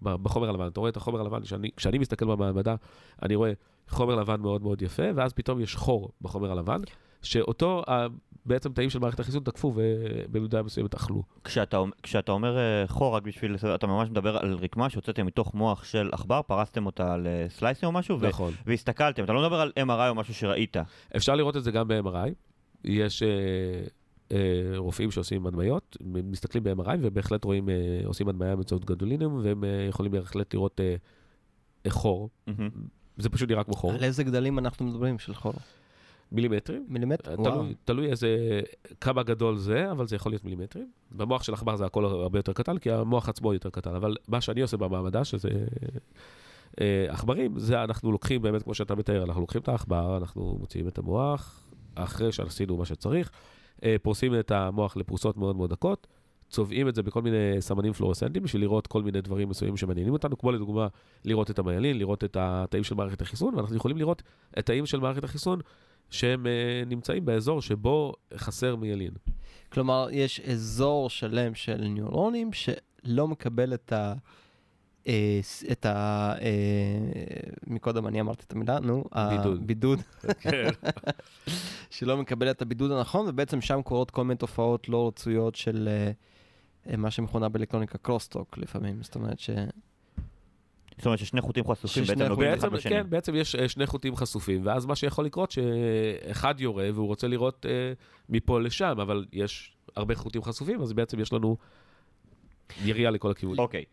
ב- בחומר הלבן. אתה רואה את החומר הלבן, שאני, כשאני מסתכל במעבדה, אני רואה חומר לבן מאוד מאוד יפה, ואז פתאום יש חור בחומר הלבן, שאותו בעצם תאים של מערכת החיסון תקפו ובמידה מסוימת אכלו. כשאתה, כשאתה אומר אה, חור, רק בשביל לסדר, אתה ממש מדבר על רקמה שהוצאתם מתוך מוח של עכבר, פרסתם אותה על סלייסים או משהו, ו- נכון. והסתכלתם. אתה לא מדבר על MRI או משהו שראית. אפשר לראות את זה גם ב-MRI. יש אה, אה, רופאים שעושים הדמיות, מסתכלים ב-MRI ובהחלט רואים, אה, עושים הדמיה באמצעות גדולינים, והם אה, יכולים בהחלט לראות אה, חור. מהמם. זה פשוט נראה כמו חור. על איזה גדלים אנחנו מדברים של חור? מילימטרים. מילימטר? אה, וואו. תלוי, תלוי איזה, כמה גדול זה, אבל זה יכול להיות מילימטרים. במוח של עכבר זה הכל הרבה יותר קטן, כי המוח עצמו יותר קטן. אבל מה שאני עושה במעבדה, שזה אה, עכברים, זה אנחנו לוקחים באמת, כמו שאתה מתאר, אנחנו לוקחים את העכבר, אנחנו מוציאים את המוח, אחרי שעשינו מה שצריך, אה, פורסים את המוח לפרוסות מאוד מאוד דקות, צובעים את זה בכל מיני סמנים פלורסנטיים בשביל לראות כל מיני דברים מסוימים שמעניינים אותנו, כמו לדוגמה לראות את המיילין, לראות את התאים של מערכת החיסון, ואנחנו יכולים לראות את תאים של מערכת החיסון שהם אה, נמצאים באזור שבו חסר מיילין. כלומר, יש אזור שלם של ניורונים שלא מקבל את ה... אה, את ה... אה, מקודם אני אמרתי את המילה, נו. בידוד. הבידוד. כן. שלא מקבל את הבידוד הנכון, ובעצם שם קורות כל מיני תופעות לא רצויות של מה שמכונה באלקטרוניקה קרוסטוק לפעמים. זאת אומרת ש... זאת אומרת ששני חוטים חשופים בעצם נוגעים אחד בשני. כן, בעצם יש אה, שני חוטים חשופים, ואז מה שיכול לקרות שאחד יורה והוא רוצה לראות אה, מפה לשם, אבל יש הרבה חוטים חשופים, אז בעצם יש לנו ירייה לכל הכיוונים. אוקיי.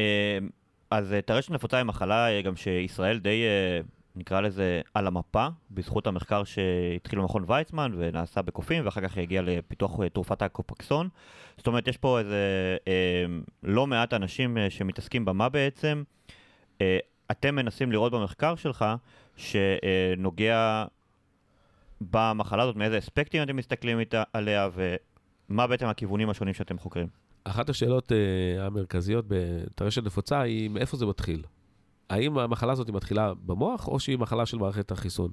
אה, אז אה, טרשת נפוצה היא מחלה אה, גם שישראל די אה, נקרא לזה, על המפה, בזכות המחקר שהתחיל במכון ויצמן ונעשה בקופים, ואחר כך הגיע לפיתוח אה, תרופת הקופקסון. זאת אומרת, יש פה איזה אה, לא מעט אנשים אה, שמתעסקים במה בעצם. אה, אתם מנסים לראות במחקר שלך שנוגע במחלה הזאת, מאיזה אספקטים אתם מסתכלים איתה, עליה, ומה בעצם הכיוונים השונים שאתם חוקרים. אחת השאלות uh, המרכזיות בטרשת נפוצה היא מאיפה זה מתחיל. האם המחלה הזאת מתחילה במוח, או שהיא מחלה של מערכת החיסון?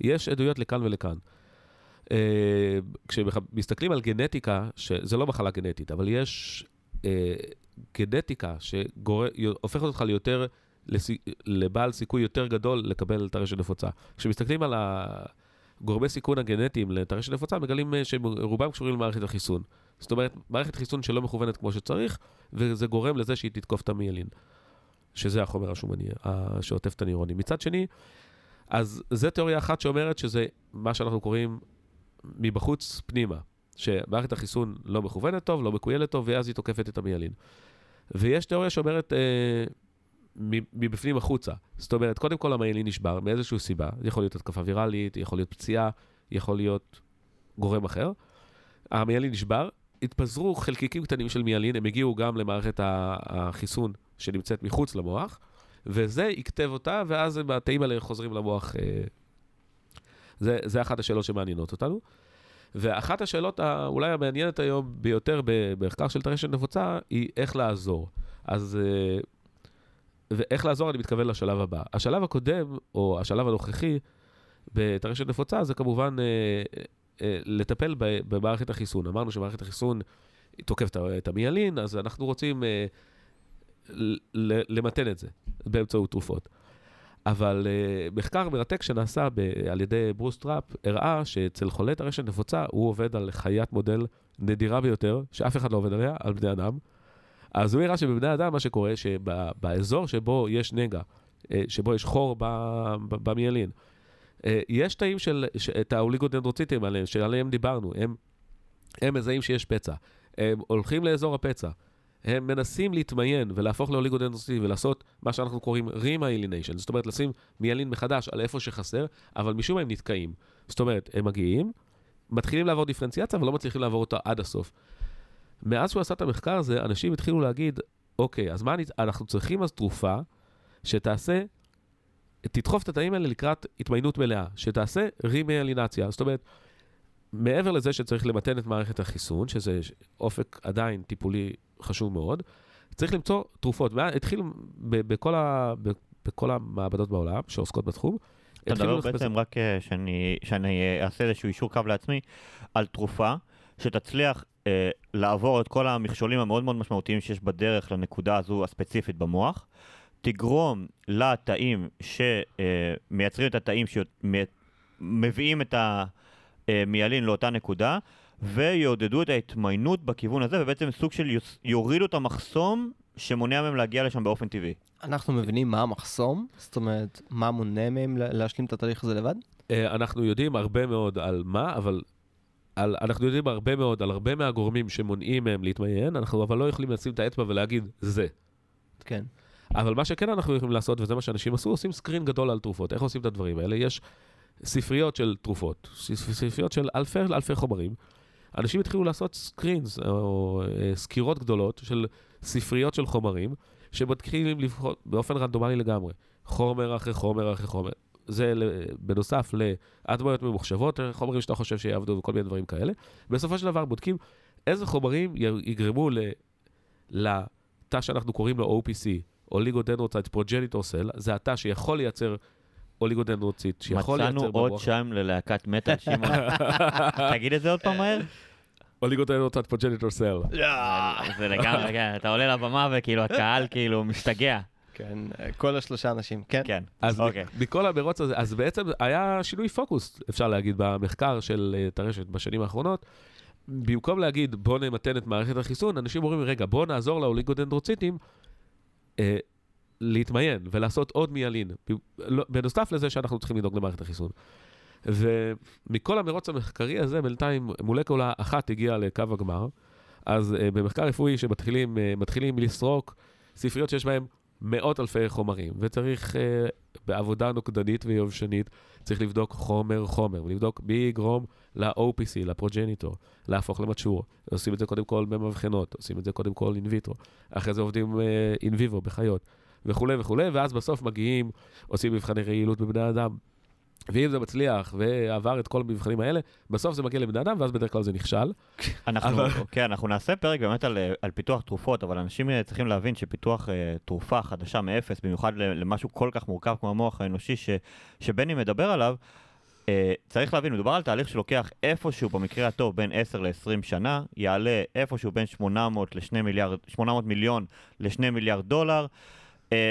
יש עדויות לכאן ולכאן. Uh, כשמסתכלים על גנטיקה, שזה לא מחלה גנטית, אבל יש uh, גנטיקה שהופכת אותך ליותר, לס... לבעל סיכוי יותר גדול לקבל טרשת נפוצה. כשמסתכלים על הגורמי סיכון הגנטיים לטרשת נפוצה, מגלים שהם רובם קשורים למערכת החיסון. זאת אומרת, מערכת חיסון שלא מכוונת כמו שצריך, וזה גורם לזה שהיא תתקוף את המיילין, שזה החומר השומני שעוטף את הנוירונים. מצד שני, אז זו תיאוריה אחת שאומרת שזה מה שאנחנו קוראים מבחוץ פנימה, שמערכת החיסון לא מכוונת טוב, לא מקוילת טוב, ואז היא תוקפת את המיילין. ויש תיאוריה שאומרת אה, מבפנים החוצה. זאת אומרת, קודם כל המיילין נשבר מאיזושהי סיבה, יכול להיות התקפה ויראלית, יכול להיות פציעה, יכול להיות גורם אחר. המיילין נשבר, התפזרו חלקיקים קטנים של מיאלין, הם הגיעו גם למערכת החיסון שנמצאת מחוץ למוח, וזה יכתב אותה, ואז התאים האלה חוזרים למוח. אה, זה, זה אחת השאלות שמעניינות אותנו. ואחת השאלות אולי המעניינת היום ביותר במחקר של טרשת נפוצה, היא איך לעזור. אז... אה, ואיך לעזור, אני מתכוון לשלב הבא. השלב הקודם, או השלב הנוכחי, בטרשת נפוצה, זה כמובן אה, אה, לטפל במערכת החיסון. אמרנו שמערכת החיסון תוקפת את המיילין, אז אנחנו רוצים אה, למתן את זה באמצעות תרופות. אבל אה, מחקר מרתק שנעשה ב- על ידי ברוס טראפ הראה שאצל חולי טרשת נפוצה הוא עובד על חיית מודל נדירה ביותר, שאף אחד לא עובד עליה, על בני אדם. אז הוא הראה שבבני אדם מה שקורה, שבאזור שבו יש נגע, שבו יש חור במיילין, אה, יש תאים של, את האוליגודנדרוציטים עליהם, שעליהם דיברנו, הם, הם מזהים שיש פצע. הם הולכים לאזור הפצע. הם מנסים להתמיין ולהפוך לאוליגודנדרוציטים ולעשות מה שאנחנו קוראים remyelination, זאת אומרת לשים מיילין מחדש על איפה שחסר, אבל משום מה הם נתקעים. זאת אומרת, הם מגיעים, מתחילים לעבור דיפרנציאציה, אבל לא מצליחים לעבור אותה עד הסוף. מאז שהוא עשה את המחקר הזה, אנשים התחילו להגיד, אוקיי, אז מה אני, אנחנו צריכים אז תרופה שתעשה תדחוף את התאים האלה לקראת התמיינות מלאה, שתעשה רימיאלינציה. זאת אומרת, מעבר לזה שצריך למתן את מערכת החיסון, שזה אופק עדיין טיפולי חשוב מאוד, צריך למצוא תרופות. התחיל בכל, ה, בכל המעבדות בעולם שעוסקות בתחום. אתה מדבר בעצם רק אה, שאני, שאני אה, אעשה איזשהו אישור קו לעצמי, על תרופה שתצליח אה, לעבור את כל המכשולים המאוד מאוד משמעותיים שיש בדרך לנקודה הזו הספציפית במוח, תגרום לתאים שמייצרים את התאים שמביאים את המיילין לאותה נקודה, ויעודדו את ההתמיינות בכיוון הזה, ובעצם סוג של יורידו את המחסום שמונע מהם להגיע לשם באופן טבעי. אנחנו מבינים מה המחסום? זאת אומרת, מה מונע מהם להשלים את התהליך הזה לבד? אה, אנחנו יודעים הרבה מאוד על מה, אבל על, אנחנו יודעים הרבה מאוד על הרבה מהגורמים שמונעים מהם להתמיין, אנחנו אבל לא יכולים לשים את האצבע ולהגיד, זה. כן. אבל מה שכן אנחנו יכולים לעשות, וזה מה שאנשים עשו, עושים סקרין גדול על תרופות. איך עושים את הדברים האלה? יש ספריות של תרופות, ספריות של אלפי אלפי חומרים. אנשים התחילו לעשות סקרינס, או אה, סקירות גדולות של ספריות של חומרים, שמתחילים לבחור באופן רנדומלי לגמרי, חומר אחרי חומר אחרי חומר. זה בנוסף להדמיות ממוחשבות, חומרים שאתה חושב שיעבדו וכל מיני דברים כאלה. בסופו של דבר בודקים איזה חומרים יגרמו לתא שאנחנו קוראים לו OPC, oligodendrocyte progenitor cell, זה התא שיכול לייצר אוליגודנדרוציט, שיכול לייצר במוח. מצאנו עוד שם ללהקת מטאל, שמעון. תגיד את זה עוד פעם מהר. oligodendrocyte progenitor cell. זה לגמרי, כן, אתה עולה לבמה וכאילו הקהל כאילו משתגע. כן, כל השלושה אנשים, כן. כן, אז אוקיי. מכל המרוץ הזה, אז בעצם היה שינוי פוקוס, אפשר להגיד, במחקר של אה, טרשת בשנים האחרונות. במקום להגיד, בוא נמתן את מערכת החיסון, אנשים אומרים, רגע, בוא נעזור לאוליגודנדרוציטים אה, להתמיין ולעשות עוד מיילין, לא, בנוסף לזה שאנחנו צריכים לדאוג למערכת החיסון. ומכל המרוץ המחקרי הזה, בינתיים מולקולה אחת הגיעה לקו הגמר. אז uh, במחקר רפואי שמתחילים uh, לסרוק ספריות שיש בהן מאות אלפי חומרים, וצריך אה, בעבודה נוקדנית ויובשנית, צריך לבדוק חומר-חומר, ולבדוק מי יגרום ל-OPC, לפרוג'ניטור, להפוך למצ'ור. עושים את זה קודם כל במבחנות, עושים את זה קודם כל אין ויטרו, אחרי זה עובדים אין ויבו בחיות, וכולי וכולי, ואז בסוף מגיעים, עושים מבחני רעילות בבני אדם. ואם זה מצליח ועבר את כל המבחנים האלה, בסוף זה מגיע לבני אדם, ואז בדרך כלל זה נכשל. אנחנו, כן, אנחנו נעשה פרק באמת על, על פיתוח תרופות, אבל אנשים אה, צריכים להבין שפיתוח uh, תרופה חדשה מאפס, במיוחד למשהו כל כך מורכב כמו המוח האנושי, ש, שבני מדבר עליו, uh, צריך להבין, מדובר על תהליך שלוקח איפשהו, במקרה הטוב, בין 10 ל-20 שנה, יעלה איפשהו בין 800, ל מיליארד, 800 מיליון ל-2 מיליארד דולר,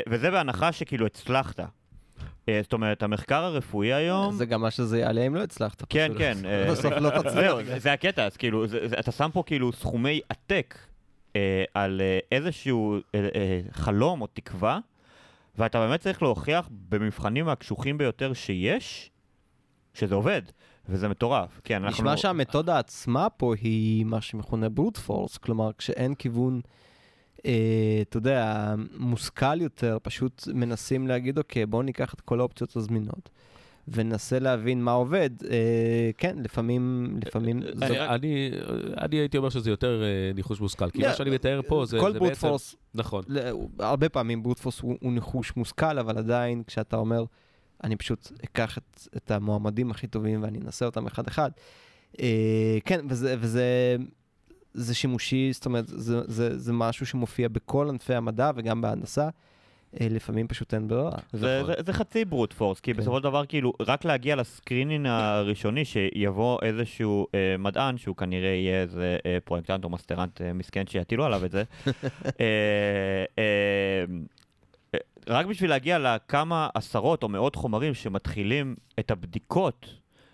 וזה בהנחה שכאילו הצלחת. אה, זאת אומרת, המחקר הרפואי היום... זה גם מה שזה יעלה אם לא הצלחת. כן, כן. אה, בסוף לא תצליח. זה הקטע, אז כאילו, אתה שם פה כאילו סכומי עתק אה, על איזשהו חלום או תקווה, ואתה באמת צריך להוכיח במבחנים הקשוחים ביותר שיש, שזה עובד. וזה מטורף, כן, אנחנו... נשמע שהמתודה עצמה פה היא מה שמכונה ברוט פורס, כלומר כשאין כיוון אה, אתה יודע, מושכל יותר, פשוט מנסים להגיד, אוקיי, בואו ניקח את כל האופציות הזמינות. וננסה להבין מה עובד. אה, כן, לפעמים, לפעמים... אה, זו... אני, אני הייתי אומר שזה יותר אה, ניחוש מושכל, כי yeah, מה שאני מתאר פה זה, כל זה בעצם... פורס, נכון. הרבה פעמים ברוטפורס הוא, הוא ניחוש מושכל, אבל עדיין כשאתה אומר, אני פשוט אקח את, את המועמדים הכי טובים ואני אנסה אותם אחד-אחד. אה, כן, וזה, וזה זה שימושי, זאת אומרת, זה, זה, זה משהו שמופיע בכל ענפי המדע וגם בהנדסה. אה, לפעמים פשוט אין ברירה. זה, נכון. זה, זה חצי brute force, כי כן. בסופו של דבר, כאילו, רק להגיע ל screening הראשוני, שיבוא איזשהו אה, מדען, שהוא כנראה יהיה איזה אה, פרויקטנט או מסטרנט אה, מסכן שיטילו עליו את זה, אה, אה, רק בשביל להגיע לכמה עשרות או מאות חומרים שמתחילים את הבדיקות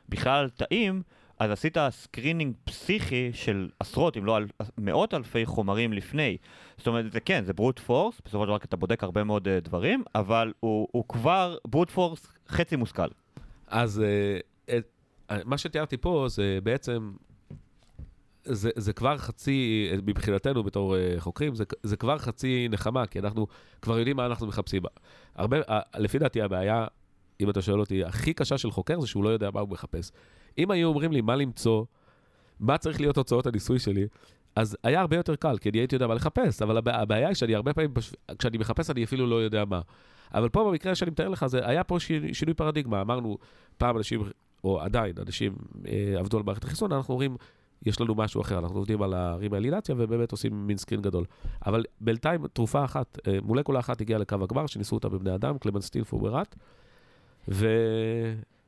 בכלל על תאים, אז עשית screening פסיכי של עשרות, אם לא על, מאות אלפי חומרים לפני. זאת אומרת, זה כן, זה brute force, בסופו של דבר אתה בודק הרבה מאוד אה, דברים, אבל הוא, הוא כבר brute force חצי מושכל. אז אה, את, מה שתיארתי פה זה בעצם, זה, זה כבר חצי, מבחינתנו בתור אה, חוקרים, זה, זה כבר חצי נחמה, כי אנחנו כבר יודעים מה אנחנו מחפשים. הרבה, uh, לפי דעתי הבעיה, אם אתה שואל אותי, הכי קשה של חוקר זה שהוא לא יודע מה הוא מחפש. אם היו אומרים לי מה למצוא, מה צריך להיות תוצאות הניסוי שלי, אז היה הרבה יותר קל, כי אני הייתי יודע מה לחפש, אבל הבעיה היא שאני הרבה פעמים, כשאני מחפש אני אפילו לא יודע מה. אבל פה במקרה שאני מתאר לך, זה היה פה שינוי פרדיגמה. אמרנו, פעם אנשים, או עדיין, אנשים אה, עבדו על מערכת החיסון, אנחנו אומרים, יש לנו משהו אחר, אנחנו עובדים על הרימלינציה ובאמת עושים מין סקרין גדול. אבל בינתיים תרופה אחת, אה, מולקולה אחת הגיעה לקו הגמר, שניסו אותה בבני אדם, קלמנסטין פוברת, ו...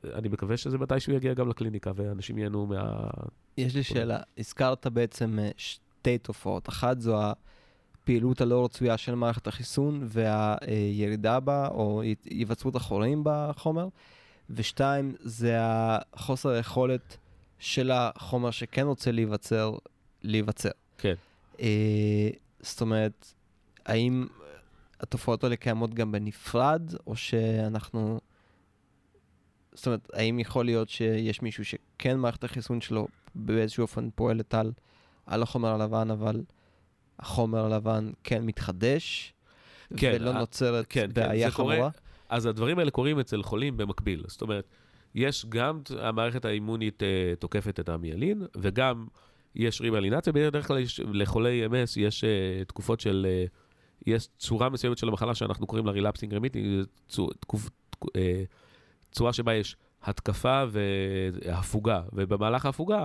אני מקווה שזה מתישהו יגיע גם לקליניקה, ואנשים ייהנו מה... יש לי שאלה, הזכרת בעצם אה, שתי תופעות. אחת זו הפעילות הלא רצויה של מערכת החיסון והירידה בה, או היווצרות החורים בחומר, ושתיים, זה החוסר היכולת של החומר שכן רוצה להיווצר, להיווצר. כן. אה, זאת אומרת, האם התופעות האלה קיימות גם בנפרד, או שאנחנו זאת אומרת, האם יכול להיות שיש מישהו שכן מערכת החיסון שלו באיזשהו אופן פועלת על, על החומר הלבן, אבל החומר הלבן כן מתחדש, כן, ולא ה- נוצרת כן, כן בעיה כן, חמורה? קורה, אז הדברים האלה קורים אצל חולים במקביל. זאת אומרת, יש גם המערכת האימונית uh, תוקפת את המיילין, וגם יש רימיאלינציה. בדרך כלל יש, לחולי MS יש uh, תקופות של... Uh, יש צורה מסוימת של המחלה שאנחנו קוראים לה relapsing remitting, תקופ, uh, צורה שבה יש התקפה והפוגה, ובמהלך ההפוגה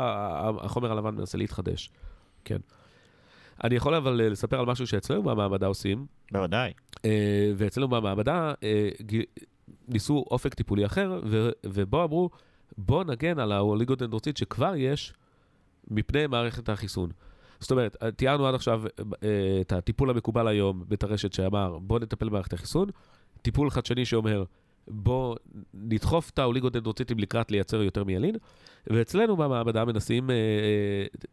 החומר הלבן מנסה להתחדש. כן. אני יכול אבל אה, לספר על משהו שאצלנו במעבדה עושים. בוודאי. אה, ואצלנו במעבדה אה, ניסו אפיק טיפולי אחר, ובו אמרו, בוא נגן על האוליגודנדרוציט שכבר יש מפני מערכת החיסון. זאת אומרת, תיארנו עד עכשיו את הטיפול המקובל היום בטרשת שאמר, בוא נטפל במערכת החיסון, טיפול חדשני שאומר, בוא נדחוף את האוליגודנדרוציטים לקראת לייצר יותר מיילין, ואצלנו במעבדה מנסים, אה,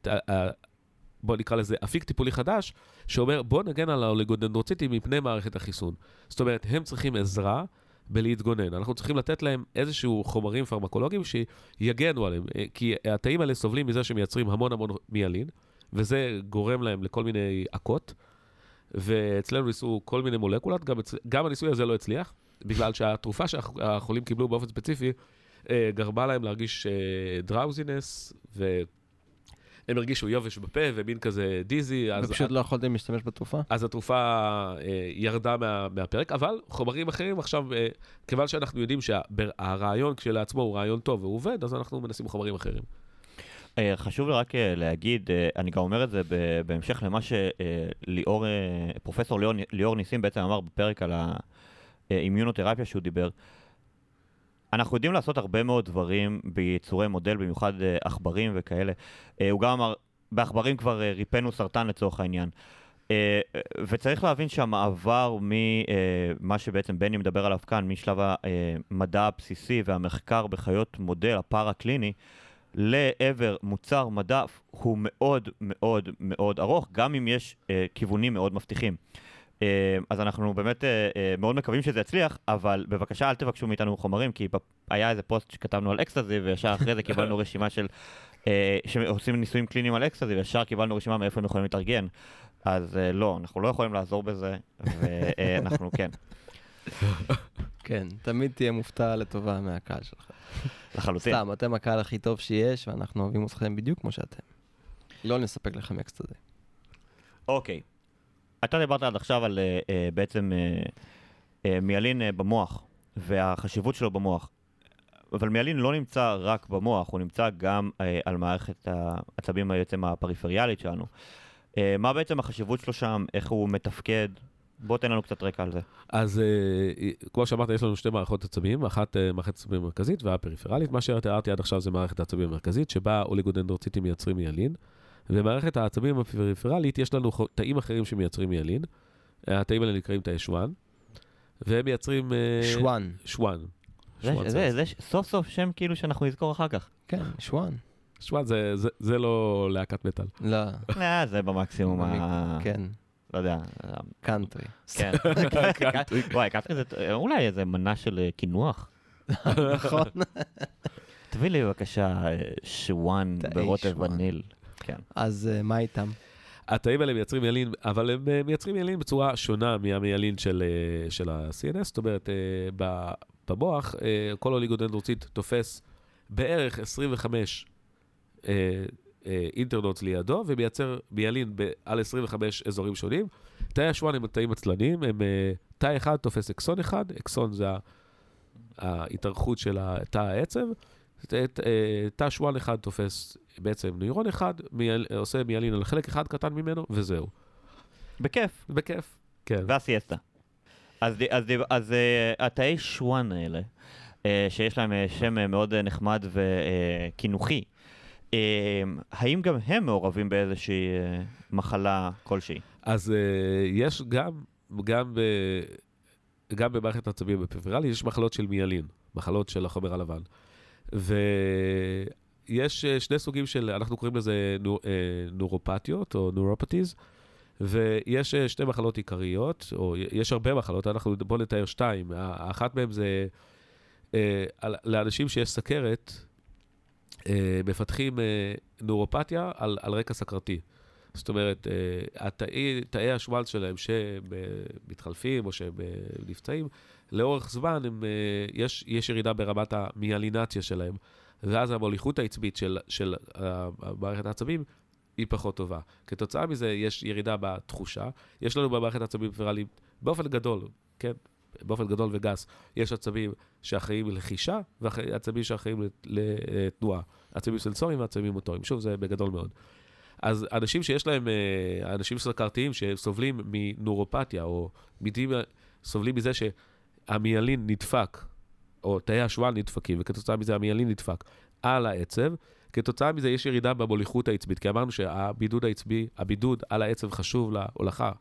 אה, אה, בוא נקרא לזה אפיק טיפולי חדש, שאומר בוא נגן על האוליגודנדרוציטים מפני מערכת החיסון. זאת אומרת, הם צריכים עזרה בלהתגונן. אנחנו צריכים לתת להם איזשהו חומרים פרמקולוגיים שיגנו עליהם, כי התאים האלה סובלים מזה שמייצרים המון המון מיילין, וזה גורם להם לכל מיני עקות. ואצלנו ניסו כל מיני מולקולות, גם. גם הניסוי הזה לא הצליח, בגלל שהתרופה שהחולים קיבלו באופן ספציפי, אה, גרמה להם להרגיש דראוזינס, ו... הם הרגישו יובש בפה ומין כזה דיזי. ופשוט לא יכולתם להשתמש בתרופה? אז התרופה אה, ירדה מה, מהפרק, אבל חומרים אחרים עכשיו, אה, כיוון שאנחנו יודעים שהרעיון כשלעצמו הוא רעיון טוב והוא עובד, אז אנחנו מנסים חומרים אחרים. אה, חשוב לי רק אה, להגיד, אה, אני גם אומר את זה בהמשך למה שליאור, פרופסור ליאור, ליאור ניסים בעצם אמר בפרק על האימיונותרפיה שהוא דיבר. אנחנו יודעים לעשות הרבה מאוד דברים ביצורי מודל, במיוחד עכברים וכאלה. הוא גם אמר, בעכברים כבר ריפאנו סרטן לצורך העניין. וצריך להבין שהמעבר ממה שבעצם בני מדבר עליו כאן, משלב המדע הבסיסי והמחקר בחיות מודל, הפארה הקליני לעבר מוצר מדף הוא מאוד מאוד מאוד ארוך, גם אם יש אה, כיוונים מאוד מבטיחים. אה, אז אנחנו באמת אה, אה, מאוד מקווים שזה יצליח, אבל בבקשה אל תבקשו מאיתנו חומרים, כי היה איזה פוסט שכתבנו על אקסטזי, וישר אחרי זה קיבלנו רשימה של... שעושים ניסויים קליניים על אקסטזי, וישר קיבלנו רשימה מאיפה הם יכולים להתארגן. אז לא, אנחנו לא יכולים לעזור בזה, ואנחנו כן. כן, תמיד תהיה מופתע לטובה מהקהל שלך. לחלוטין. סתם, אתם הקהל הכי טוב שיש, ואנחנו אוהבים אתכם בדיוק כמו שאתם. לא נספק לכם אקסטרה. אוקיי. אתה דיברת עד עכשיו על uh, בעצם uh, uh, מיילין uh, במוח, והחשיבות שלו במוח. אבל מיילין לא נמצא רק במוח, הוא נמצא גם uh, על מערכת העצבים בעצם הפריפריאלית שלנו. Uh, מה בעצם החשיבות שלו שם, איך הוא מתפקד, בוא תן לנו קצת רקע על זה. אז uh, כמו שאמרת, יש לנו שתי מערכות עצבים, אחת uh, מערכת עצבים מרכזית והפריפרלית. מה שתיארתי עד עכשיו זה מערכת העצבים המרכזית, שבה אוליגודנדרוציטים מייצרים מיילין. במערכת העצבים הפריפרלית יש לנו תאים אחרים שמייצרים מיילין. התאים האלה נקראים תאי שואן, והם מייצרים... שואן. שואן. זה, זה, זה סוף סוף שם כאילו שאנחנו נזכור אחר כך. כן, שואן. שואן זה, זה, זה לא להקת מטאל. לא. זה במקסימום ה... כן. לא יודע. קאנטרי. כן. וואי, קאנטרי זה אולי איזה מנה של אה, קינוח. נכון. תביא לי בבקשה אה, שואן ברוטב וניל. כן. אז אה, מה איתם? התאים האלה מייצרים מיילין, אבל הם מייצרים מיילין בצורה שונה מהמיילין של, של ה-CNS, זאת אומרת, במוח, כל אוליגודנדרוציט תופס בערך 25 אה, אינטרנוטס לידו, ומייצר מיילין על 25 אזורים שונים. תאי השואן הם תאים עצלניים, הם אה, תא אחד תופס אקסון אחד, אקסון זה ההתארכות של תא העצב. אה, תא שואן אחד תופס בעצם נוירון אחד, מייל, עושה מיילין על חלק אחד קטן ממנו, וזהו. בכיף. בכיף, כן. והסיאסטה. אז, אז, אז, אז התאי שואן האלה, שיש להם שם מאוד נחמד וקינוחי, אמ, האם גם הם מעורבים באיזושהי אה, מחלה כלשהי? אז אה, יש גם, גם, ב, גם במערכת העצבים בפריפרלי, יש מחלות של מיילין, מחלות של החומר הלבן. ויש אה, שני סוגים של, אנחנו קוראים לזה נור, נורופתיות או נורופטיז, ויש שתי מחלות עיקריות, או יש הרבה מחלות, אנחנו בואו נתאר שתיים. האחת מהן זה לאנשים שיש סכרת, אה, מפתחים אה, נורופתיה על, על רקע סכרתי. זאת אומרת, אה, התאי, תאי השוואלץ שלהם שמתחלפים או שהם נפצעים, לאורך זמן הם, יש, יש ירידה ברמת המיאלינציה שלהם, ואז המוליכות העצבית של, של מערכת העצבים היא פחות טובה. כתוצאה מזה יש ירידה בתחושה. יש לנו במערכת העצבים פירלית באופן גדול, כן, באופן גדול וגס, יש עצבים שאחראים לחישה ועצבים שאחראים לתנועה. עצבים סנסוריים ועצבים מוטוריים. שוב, זה בגדול מאוד. אז אנשים שיש להם, אה, אנשים סכרתיים שסובלים מנורופתיה, או מידים, סובלים מזה שהמיילין נדפק, או תאי השועל נדפקים, וכתוצאה מזה המיילין נדפק על העצב, כתוצאה מזה יש ירידה במוליכות העצבית, כי אמרנו שהבידוד העצבי, הבידוד על העצב חשוב להולכה.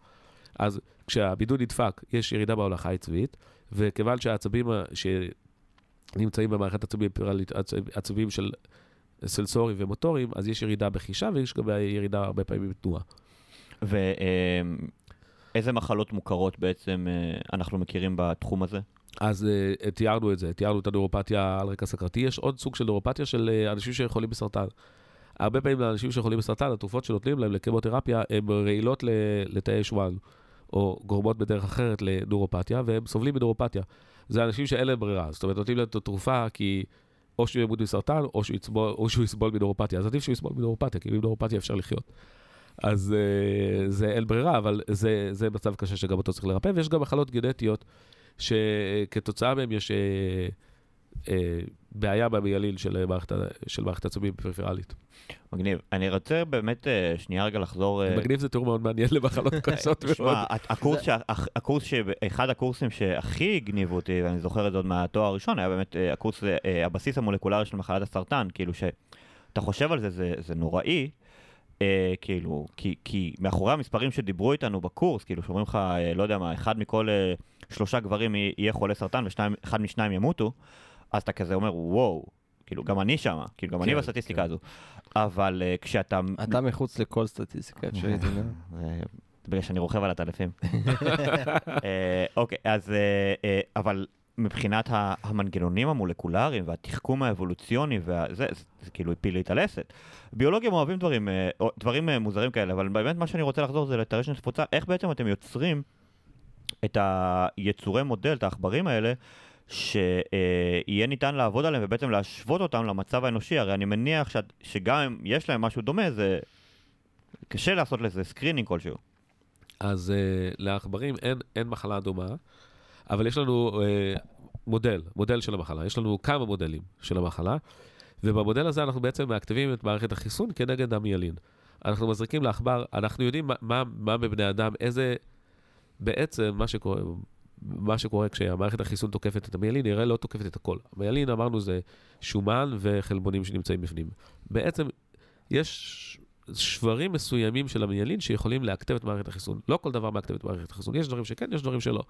אז כשהבידוד נדפק, יש ירידה בהולכה העצבית, וכיוון שהעצבים שנמצאים במערכת עצבים עצבים של סנסורים ומוטוריים, אז יש ירידה בחישה ויש גם ירידה הרבה פעמים בתנועה. ואיזה מחלות מוכרות בעצם אה, אנחנו מכירים בתחום הזה? אז uh, תיארנו את זה, תיארנו את הנורופתיה על רקע סכרתי. יש עוד סוג של נורופתיה של uh, אנשים שחולים בסרטן. הרבה פעמים לאנשים שחולים בסרטן, התרופות שנותנים להם לקמותרפיה הן רעילות לתאי שואן. או גורמות בדרך אחרת לנורופתיה, והם סובלים מנורופתיה. זה אנשים שאין להם ברירה, זאת אומרת, נותנים להם את התרופה כי או שהוא ימות מסרטן, או שהוא יסבול, או שהוא יסבול מנורופתיה. אז עדיף שהוא יסבול מנורופתיה, כי עם נורופתיה אפשר לחיות. אז uh, זה אין ברירה, אבל זה, זה מצב קשה שגם אותו צריך לרפא, ויש גם מחלות גנטיות שכתוצאה מהן יש uh, uh, בעיה במיילין של מערכת, של מערכת עצבים פריפרלית. מגניב. אני רוצה באמת שנייה רגע לחזור... מגניב זה תיאור מאוד מעניין למחלות קשות מאוד. שמע, הקורס. אחד הקורסים שהכי הגניבו אותי, ואני זוכר את זה עוד מהתואר הראשון, היה באמת הקורס, הבסיס המולקולרי של מחלת הסרטן, כאילו שאתה חושב על זה, זה, זה נוראי. Uh, כאילו, כי, כי מאחורי המספרים שדיברו איתנו בקורס, כאילו שאומרים לך, uh, לא יודע מה, אחד מכל uh, שלושה גברים יהיה חולה סרטן ואחד משניים ימותו, אז אתה כזה אומר, וואו, כאילו, גם אני שמה, כאילו, גם אני כן, בסטטיסטיקה כן. הזו. אבל כשאתה... אתה מחוץ לכל סטטיסטיקה אפשרית, בגלל שאני רוכב על הטלפים. אוקיי, אז, אבל מבחינת המנגנונים המולקולריים והתחכום האבולוציוני, וזה, זה, זה כאילו הפיל לי את הלסת. ביולוגים אוהבים דברים, דברים מוזרים כאלה, אבל באמת מה שאני רוצה לחזור זה לטרשן תפוצה, איך בעצם אתם יוצרים את יצורי מודל, את העכברים האלה, שיהיה ניתן לעבוד עליהם ובעצם להשוות אותם למצב האנושי, הרי אני מניח שאת, שגם אם יש להם משהו דומה, זה קשה לעשות לזה screening כלשהו. אז uh, לעכברים אין, אין מחלה דומה, אבל יש לנו uh, מודל, מודל של המחלה. יש לנו כמה מודלים של המחלה, ובמודל הזה אנחנו בעצם מאקטיבים את מערכת החיסון כנגד המיילין. אנחנו מזריקים לעכבר, אנחנו יודעים מה, מה, מה בבני אדם, איזה... בעצם מה שקורה, מה שקורה כשהמערכת החיסון תוקפת את המיילין, נראה לא תוקפת את הכל. המיילין, אמרנו, זה שומן וחלבונים שנמצאים בפנים. בעצם יש שברים מסוימים של המיילין שיכולים להקטב את מערכת החיסון. לא כל דבר מעקטב את מערכת החיסון. יש דברים שכן, יש דברים שלא.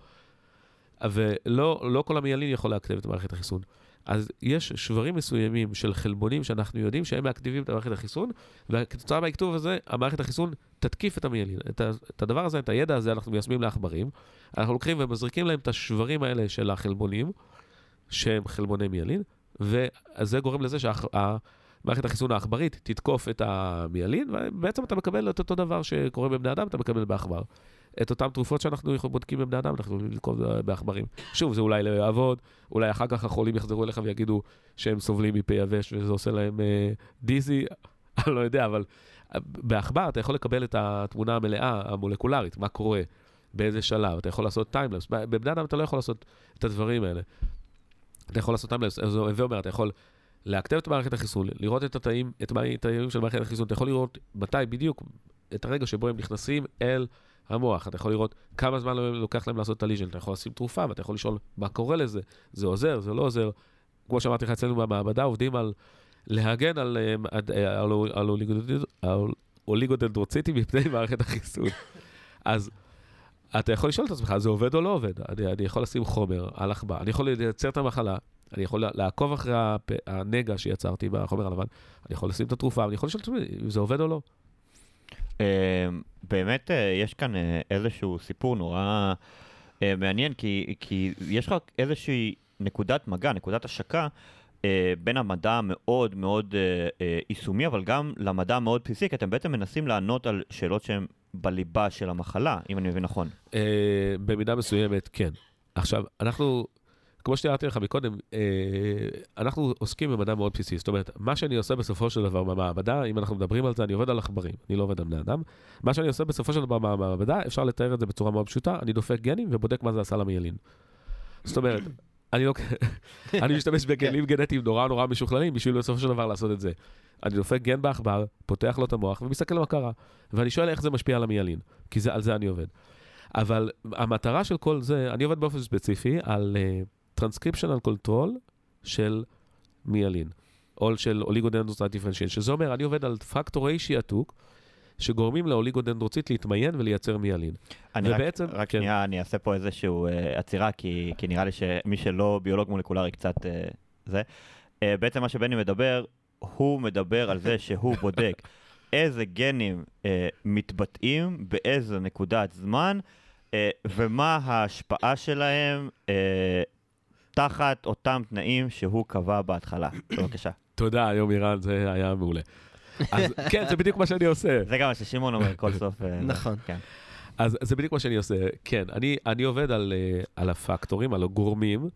ולא לא כל המיילין יכול להקטב את מערכת החיסון. אז יש שברים מסוימים של חלבונים שאנחנו יודעים שהם מאקטיבים את מערכת החיסון, וכתוצאה מהכתוב הזה, המערכת החיסון תתקיף את המיילין. את, את הדבר הזה, את הידע הזה, אנחנו מיישמים לעכברים. אנחנו לוקחים ומזריקים להם את השברים האלה של החלבונים, שהם חלבוני מיילין, וזה גורם לזה שמערכת החיסון העכברית תתקוף את המיילין, ובעצם אתה מקבל את אותו דבר שקורה בבני אדם, אתה מקבל בעכבר. את אותן תרופות שאנחנו בודקים בבני אדם, אנחנו יכולים לנקוב בעכברים. שוב, זה אולי לא יעבוד, אולי אחר כך החולים יחזרו אליך ויגידו שהם סובלים מפה יבש וזה עושה להם אה, דיזי, אני לא יודע, אבל אה, בעכבר אתה יכול לקבל את התמונה המלאה, המולקולרית, מה קורה, באיזה שלב, אתה יכול לעשות טיימלפס. בבני אדם אתה לא יכול לעשות את הדברים האלה. אתה יכול לעשות טיימלפס, הווה אומר, אתה יכול להקטב את מערכת החיסון, לראות את התאים, את התאים של מערכת החיסון, אתה יכול לראות מתי בדיוק, את הרגע שבו הם נכנסים אל המוח. אתה יכול לראות כמה זמן לוקח להם לעשות את הליז'ן, אתה יכול לשים תרופה ואתה יכול לשאול מה קורה לזה, זה עוזר, זה לא עוזר. כמו שאמרתי לך, אצלנו במעבדה עובדים על להגן על, על, על, על, על אוליגודנדרוציטים מפני מערכת החיסון. אז אתה יכול לשאול את עצמך, זה עובד או לא עובד? אני, אני יכול לשים חומר על עכבר, אני יכול לייצר את המחלה, אני יכול לעקוב אחרי הנגע שיצרתי בחומר הלבן, אני יכול לשים את התרופה, אני יכול לשאול את עצמי אם זה עובד או לא. אמ, באמת אה, יש כאן אה, איזשהו סיפור נורא אה, מעניין, כי, כי יש לך איזושהי נקודת מגע, נקודת השקה. בין המדע המאוד מאוד יישומי, אבל גם למדע המאוד בסיסי, כי אתם בעצם מנסים לענות על שאלות שהן בליבה של המחלה, אם אני מבין נכון. במידה מסוימת, כן. עכשיו, אנחנו כמו שתיארתי לך מקודם, אה, אנחנו עוסקים במדע מאוד בסיסי. זאת אומרת, מה שאני עושה בסופו של דבר במעבדה, אם אנחנו מדברים על זה, אני עובד על עכברים, אני לא עובד על בני אדם. מה שאני עושה בסופו של דבר במעבדה, אפשר לתאר את זה בצורה מאוד פשוטה, אני דופק גנים ובודק מה זה עשה למיילין. זאת אומרת, אני לא... אני משתמש בכלים גנטיים נורא נורא משוכללים בשביל בסופו של דבר לעשות את זה. אני דופק גן בעכבר, פותח לו את המוח ומסתכל מה קרה. ואני שואל איך זה משפיע על המיילין, כי זה, על זה אני עובד. אבל המטרה של כל זה, אני עובד באופן ספציפי על... Uh, טרנסקריפשיונל קונטרול של מיאלין, או של oligodendrocyte differentiation, שזה אומר, אני עובד על פקטורי שיעתוק, שגורמים לאוליגודנדרוציטים להתמיין ולייצר מיאלין. אני ובעצם, רק, רק כן. שנייה, אני אעשה פה איזושהי uh, עצירה, כי, כי נראה לי שמי שלא ביולוג מולקולרי קצת uh, זה. Uh, בעצם מה שבני מדבר, הוא מדבר על זה שהוא בודק איזה גנים uh, מתבטאים באיזה נקודת זמן, uh, ומה ההשפעה שלהם uh, תחת אותם תנאים שהוא קבע בהתחלה. בבקשה. תודה, יום אירן, זה היה מעולה. אז כן, זה בדיוק מה שאני עושה. זה גם מה ששמעון אומר כל סוף. אה, נכון. כן. אז זה בדיוק מה שאני עושה. כן, אני, אני עובד על, אה, על הפקטורים, על הגורמים,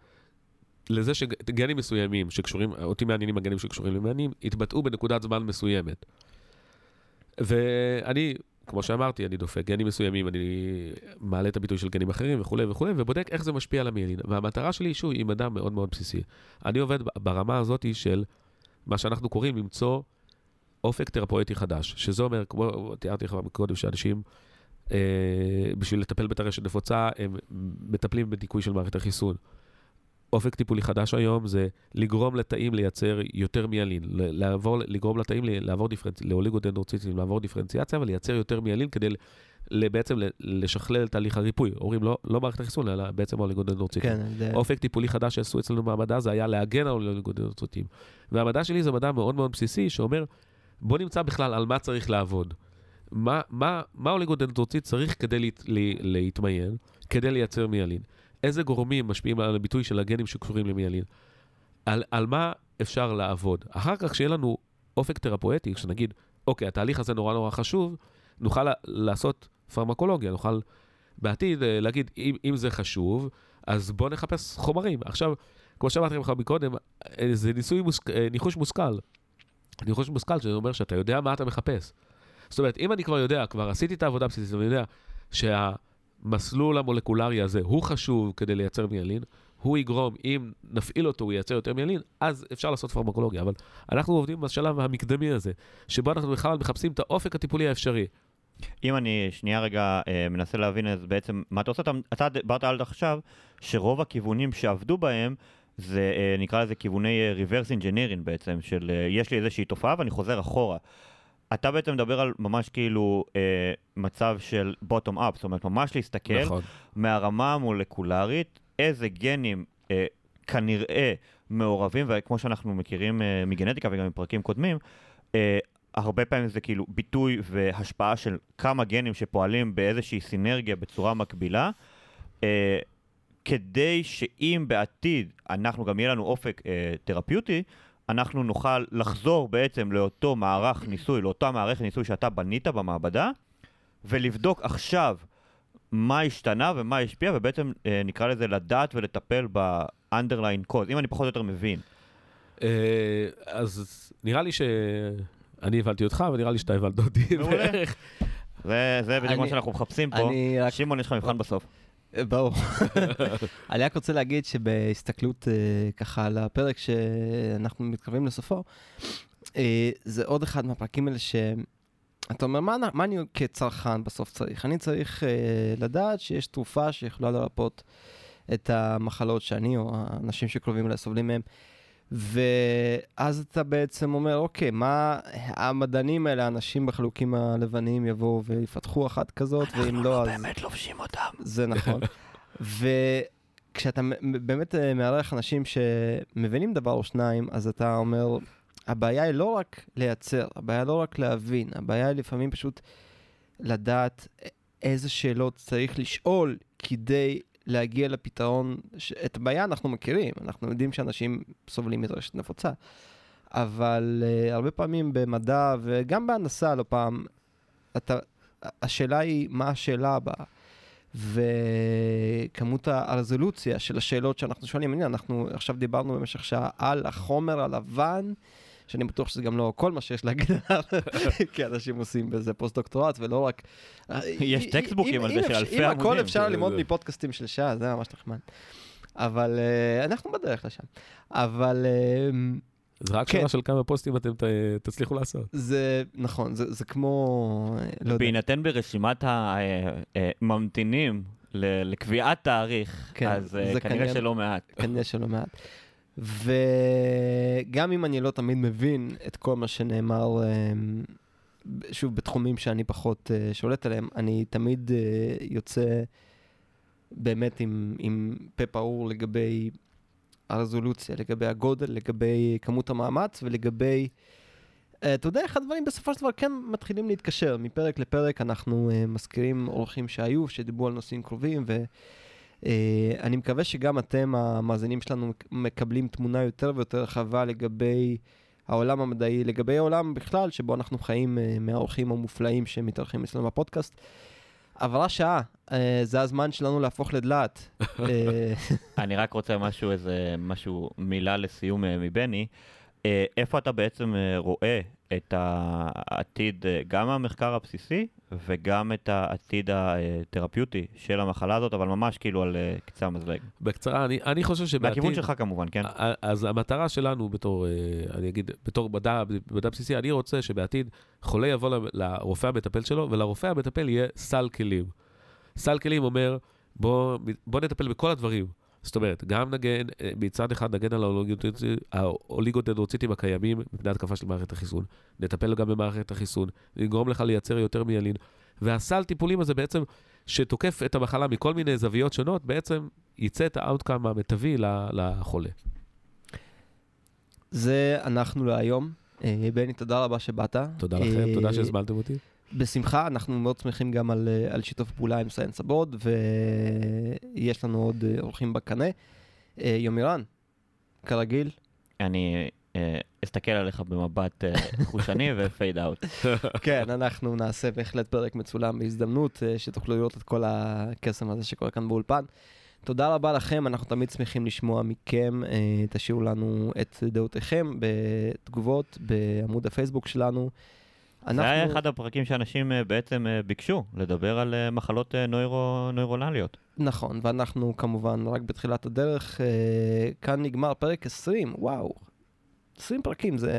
לזה שגנים מסוימים שקשורים, אותי מעניינים הגנים שקשורים למעניינים, יתבטאו בנקודת זמן מסוימת. ואני, כמו שאמרתי, אני דופק גנים מסוימים, אני מעלה את הביטוי של גנים אחרים וכולי וכולי, ובודק איך זה משפיע על המיילין. והמטרה שלי, שוב, היא מדע מאוד מאוד בסיסי. אני עובד ברמה הזאת של מה שאנחנו קוראים למצוא אופק תרפואטי חדש, שזה אומר, כמו תיארתי לך קודם, שאנשים, אה, בשביל לטפל בטרשת נפוצה, הם מטפלים בדיכוי של מערכת החיסון. אופק טיפולי חדש היום זה לגרום לתאים לייצר יותר מיילין, לעבור, לגרום לתאים לעבור דיפרנצ... לאוליגודנדרוציטים, לעבור דיפרנציאציה ולייצר יותר מיילין כדי בעצם לשכלל את תהליך הריפוי. אומרים, לא, לא מערכת החיסון, אלא בעצם האוליגודנדרוציטים. כן, זה... אופק טיפולי חדש שעשו אצלנו במעבדה זה היה להגן על האוליגודנדרוציטים. והמדע שלי זה מדע מאוד מאוד בסיסי, שאומר, בוא נמצא בכלל על מה צריך לעבוד. מה, מה, מה אוליגודנדרוציט צריך כדי להת, להתמיין, כדי לייצר מיילין. איזה גורמים משפיעים על הביטוי של הגנים שקשורים למיילין, על, על מה אפשר לעבוד. אחר כך, כשיהיה לנו אופק תרפואטי, כשנגיד, אוקיי, התהליך הזה נורא נורא חשוב, נוכל לעשות פרמקולוגיה, נוכל בעתיד אה, להגיד, אם, אם זה חשוב, אז בואו נחפש חומרים. עכשיו, כמו שאמרתי לך מקודם, אה, זה ניסוי, מוסק, אה, ניחוש מושכל. ניחוש מושכל, שזה אומר שאתה יודע מה אתה מחפש. זאת אומרת, אם אני כבר יודע, כבר עשיתי את העבודה הבסיסית, ואני יודע שה... המסלול המולקולרי הזה הוא חשוב כדי לייצר מיילין, הוא יגרום, אם נפעיל אותו, הוא ייצר יותר מיילין, אז אפשר לעשות פרמקולוגיה. אבל אנחנו עובדים בשלב המקדמי הזה, שבו אנחנו בכלל מחפשים את האופק הטיפולי האפשרי. אם אני שנייה רגע אה, מנסה להבין אז בעצם מה אתה עושה, אתה דיברת על עכשיו שרוב הכיוונים שעבדו בהם זה אה, נקרא לזה כיווני אה, reverse engineering בעצם, של אה, יש לי איזושהי תופעה ואני חוזר אחורה. אתה בעצם מדבר על ממש כאילו אה, מצב של bottom up, זאת אומרת ממש להסתכל נכון. מהרמה המולקולרית, איזה גנים אה, כנראה מעורבים, וכמו שאנחנו מכירים אה, מגנטיקה וגם מפרקים קודמים, אה, הרבה פעמים זה כאילו ביטוי והשפעה של כמה גנים שפועלים באיזושהי סינרגיה בצורה מקבילה. אה, כדי שאם בעתיד אנחנו גם יהיה לנו אופק אה, תרפיוטי, אנחנו נוכל לחזור בעצם לאותו מערך ניסוי, לאותה מערכת ניסוי שאתה בנית במעבדה, ולבדוק עכשיו מה השתנה ומה השפיע, ובעצם אה, נקרא לזה לדעת ולטפל ב-underline cause, אם אני פחות או יותר מבין. אה, אז נראה לי שאני הבנתי אותך, ונראה לי שאתה הבנת אותי בערך. זה בדיוק מה שאנחנו מחפשים פה. שמעון, יש לך מבחן בסוף. ברור. אני רק רוצה להגיד שבהסתכלות uh, ככה על הפרק שאנחנו מתקרבים לסופו, uh, זה עוד אחד מהפרקים האלה שאתה אומר, מה, מה אני כצרכן בסוף צריך? אני צריך uh, לדעת שיש תרופה שיכולה לרפות את המחלות שאני או האנשים שקרובים אליי סובלים מהם. ואז אתה בעצם אומר, אוקיי, מה המדענים האלה, האנשים בחלוקים הלבניים יבואו ויפתחו אחת כזאת, ואם לא, אז... אנחנו לא באמת לובשים אותם. זה נכון. וכשאתה באמת אה, מארח אנשים שמבינים דבר או שניים, אז אתה אומר, הבעיה היא לא רק לייצר, הבעיה לא רק להבין, הבעיה היא לפעמים פשוט לדעת איזה שאלות צריך לשאול כדי להגיע לפתרון, ש... את הבעיה אנחנו מכירים, אנחנו יודעים שאנשים סובלים מרשת נפוצה, אבל uh, הרבה פעמים במדע וגם בהנדסה לא פעם, אתה, השאלה היא מה השאלה הבאה. וכמות הרזולוציה של השאלות שאנחנו שואלים, הנה, אנחנו עכשיו דיברנו במשך שעה על החומר הלבן, שאני בטוח שזה גם לא כל מה שיש להגיד עליו, כי אנשים עושים בזה פוסט-דוקטורט, ולא רק... יש textbook ים על זה של אלפי עמודים. אם הכל אפשר ללמוד מפודקאסטים של שעה, זה ממש נחמד. אבל uh, אנחנו בדרך לשם. אבל... Uh, זה רק כן. שאלה של כמה פוסט-דוקים אתם ת, תצליחו לעשות. זה נכון, זה, זה כמו... לא בהינתן ברשימת הממתינים לקביעת תאריך, כן, אז כנראה, כנראה שלא מעט. כנראה שלא מעט. וגם אם אני לא תמיד מבין את כל מה שנאמר, אמ, שוב, בתחומים שאני פחות אה, שולט עליהם, אני תמיד אה, יוצא באמת עם, עם פה פעור לגבי הרזולוציה, לגבי הגודל, לגבי כמות המאמץ ולגבי... אה, אתה יודע איך הדברים בסופו של דבר כן מתחילים להתקשר. מפרק לפרק אנחנו מזכירים אורחים שהיו, שדיברו על נושאים קרובים, ו... Uh, אני מקווה שגם אתם, המאזינים שלנו, מקבלים תמונה יותר ויותר רחבה לגבי העולם המדעי, לגבי העולם בכלל, שבו אנחנו חיים uh, מהאורחים המופלאים שמתארחים אצלנו בפודקאסט. עברה שעה, אה, זה הזמן שלנו להפוך לדלעת. אה, אני רק רוצה משהו, איזה משהו, מילה לסיום אה, מבני. אה, איפה אתה בעצם אה, רואה את העתיד, אה, גם המחקר הבסיסי וגם את העתיד התרפיוטי של המחלה הזאת, אבל ממש כאילו על אה, קצה המזלג. בקצרה, אני, אני חושב שבעתיד... מהכיוון שלך כמובן, כן? אז המטרה שלנו בתור, אה, אני אגיד, בתור מדע, מדע בסיסי, אני רוצה שבעתיד חולה יבוא ל- לרופא המטפל שלו, ולרופא המטפל יהיה סל כלים. סל כלים אומר, בוא, בוא נטפל בכל הדברים. זאת אומרת, גם נגן, אה, מצד אחד נגן על האוליגודנדרוציטים- הקיימים מפני התקפה של מערכת החיסון. נטפל גם במערכת החיסון, נגרום לך לייצר יותר מיילין. והסל טיפולים הזה בעצם, שתוקף את המחלה מכל מיני זוויות שונות, בעצם יצא את ה outcome המיטבי לחולה. זהו אנחנו להיום. אה, בני, תודה רבה שבאת. תודה לכם, אה, תודה שהזמנתם אותי. בשמחה, אנחנו מאוד שמחים גם על, אה, על שיתוף פעולה עם סיינס אברוד, ויש לנו עוד אה, אורחים בקנה. אה, יומירן, כרגיל, אני אסתכל עליך במבט חושני ופייד אאוט. כן, אנחנו נעשה בהחלט פרק מצולם בהזדמנות, שתוכלו לראות את כל הקסם הזה שקורה כאן באולפן. תודה רבה לכם, אנחנו תמיד שמחים לשמוע מכם. תשאירו לנו את דעותיכם בתגובות בעמוד הפייסבוק שלנו. זה היה אחד הפרקים שאנשים אה, בעצם אה, ביקשו, לדבר על אה, מחלות נוירו- נוירולליות. נכון, ואנחנו כמובן רק בתחילת הדרך. כאן נגמר פרק 20, וואו. 20 פרקים, זה,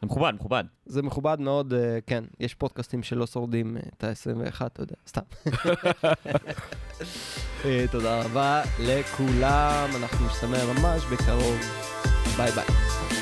זה מכובד, מכובד. זה מכובד מאוד, כן. יש פודקאסטים שלא שורדים את ה-21, אתה יודע, סתם. תודה רבה לכולם, אנחנו נשתמע ממש בקרוב. ביי ביי.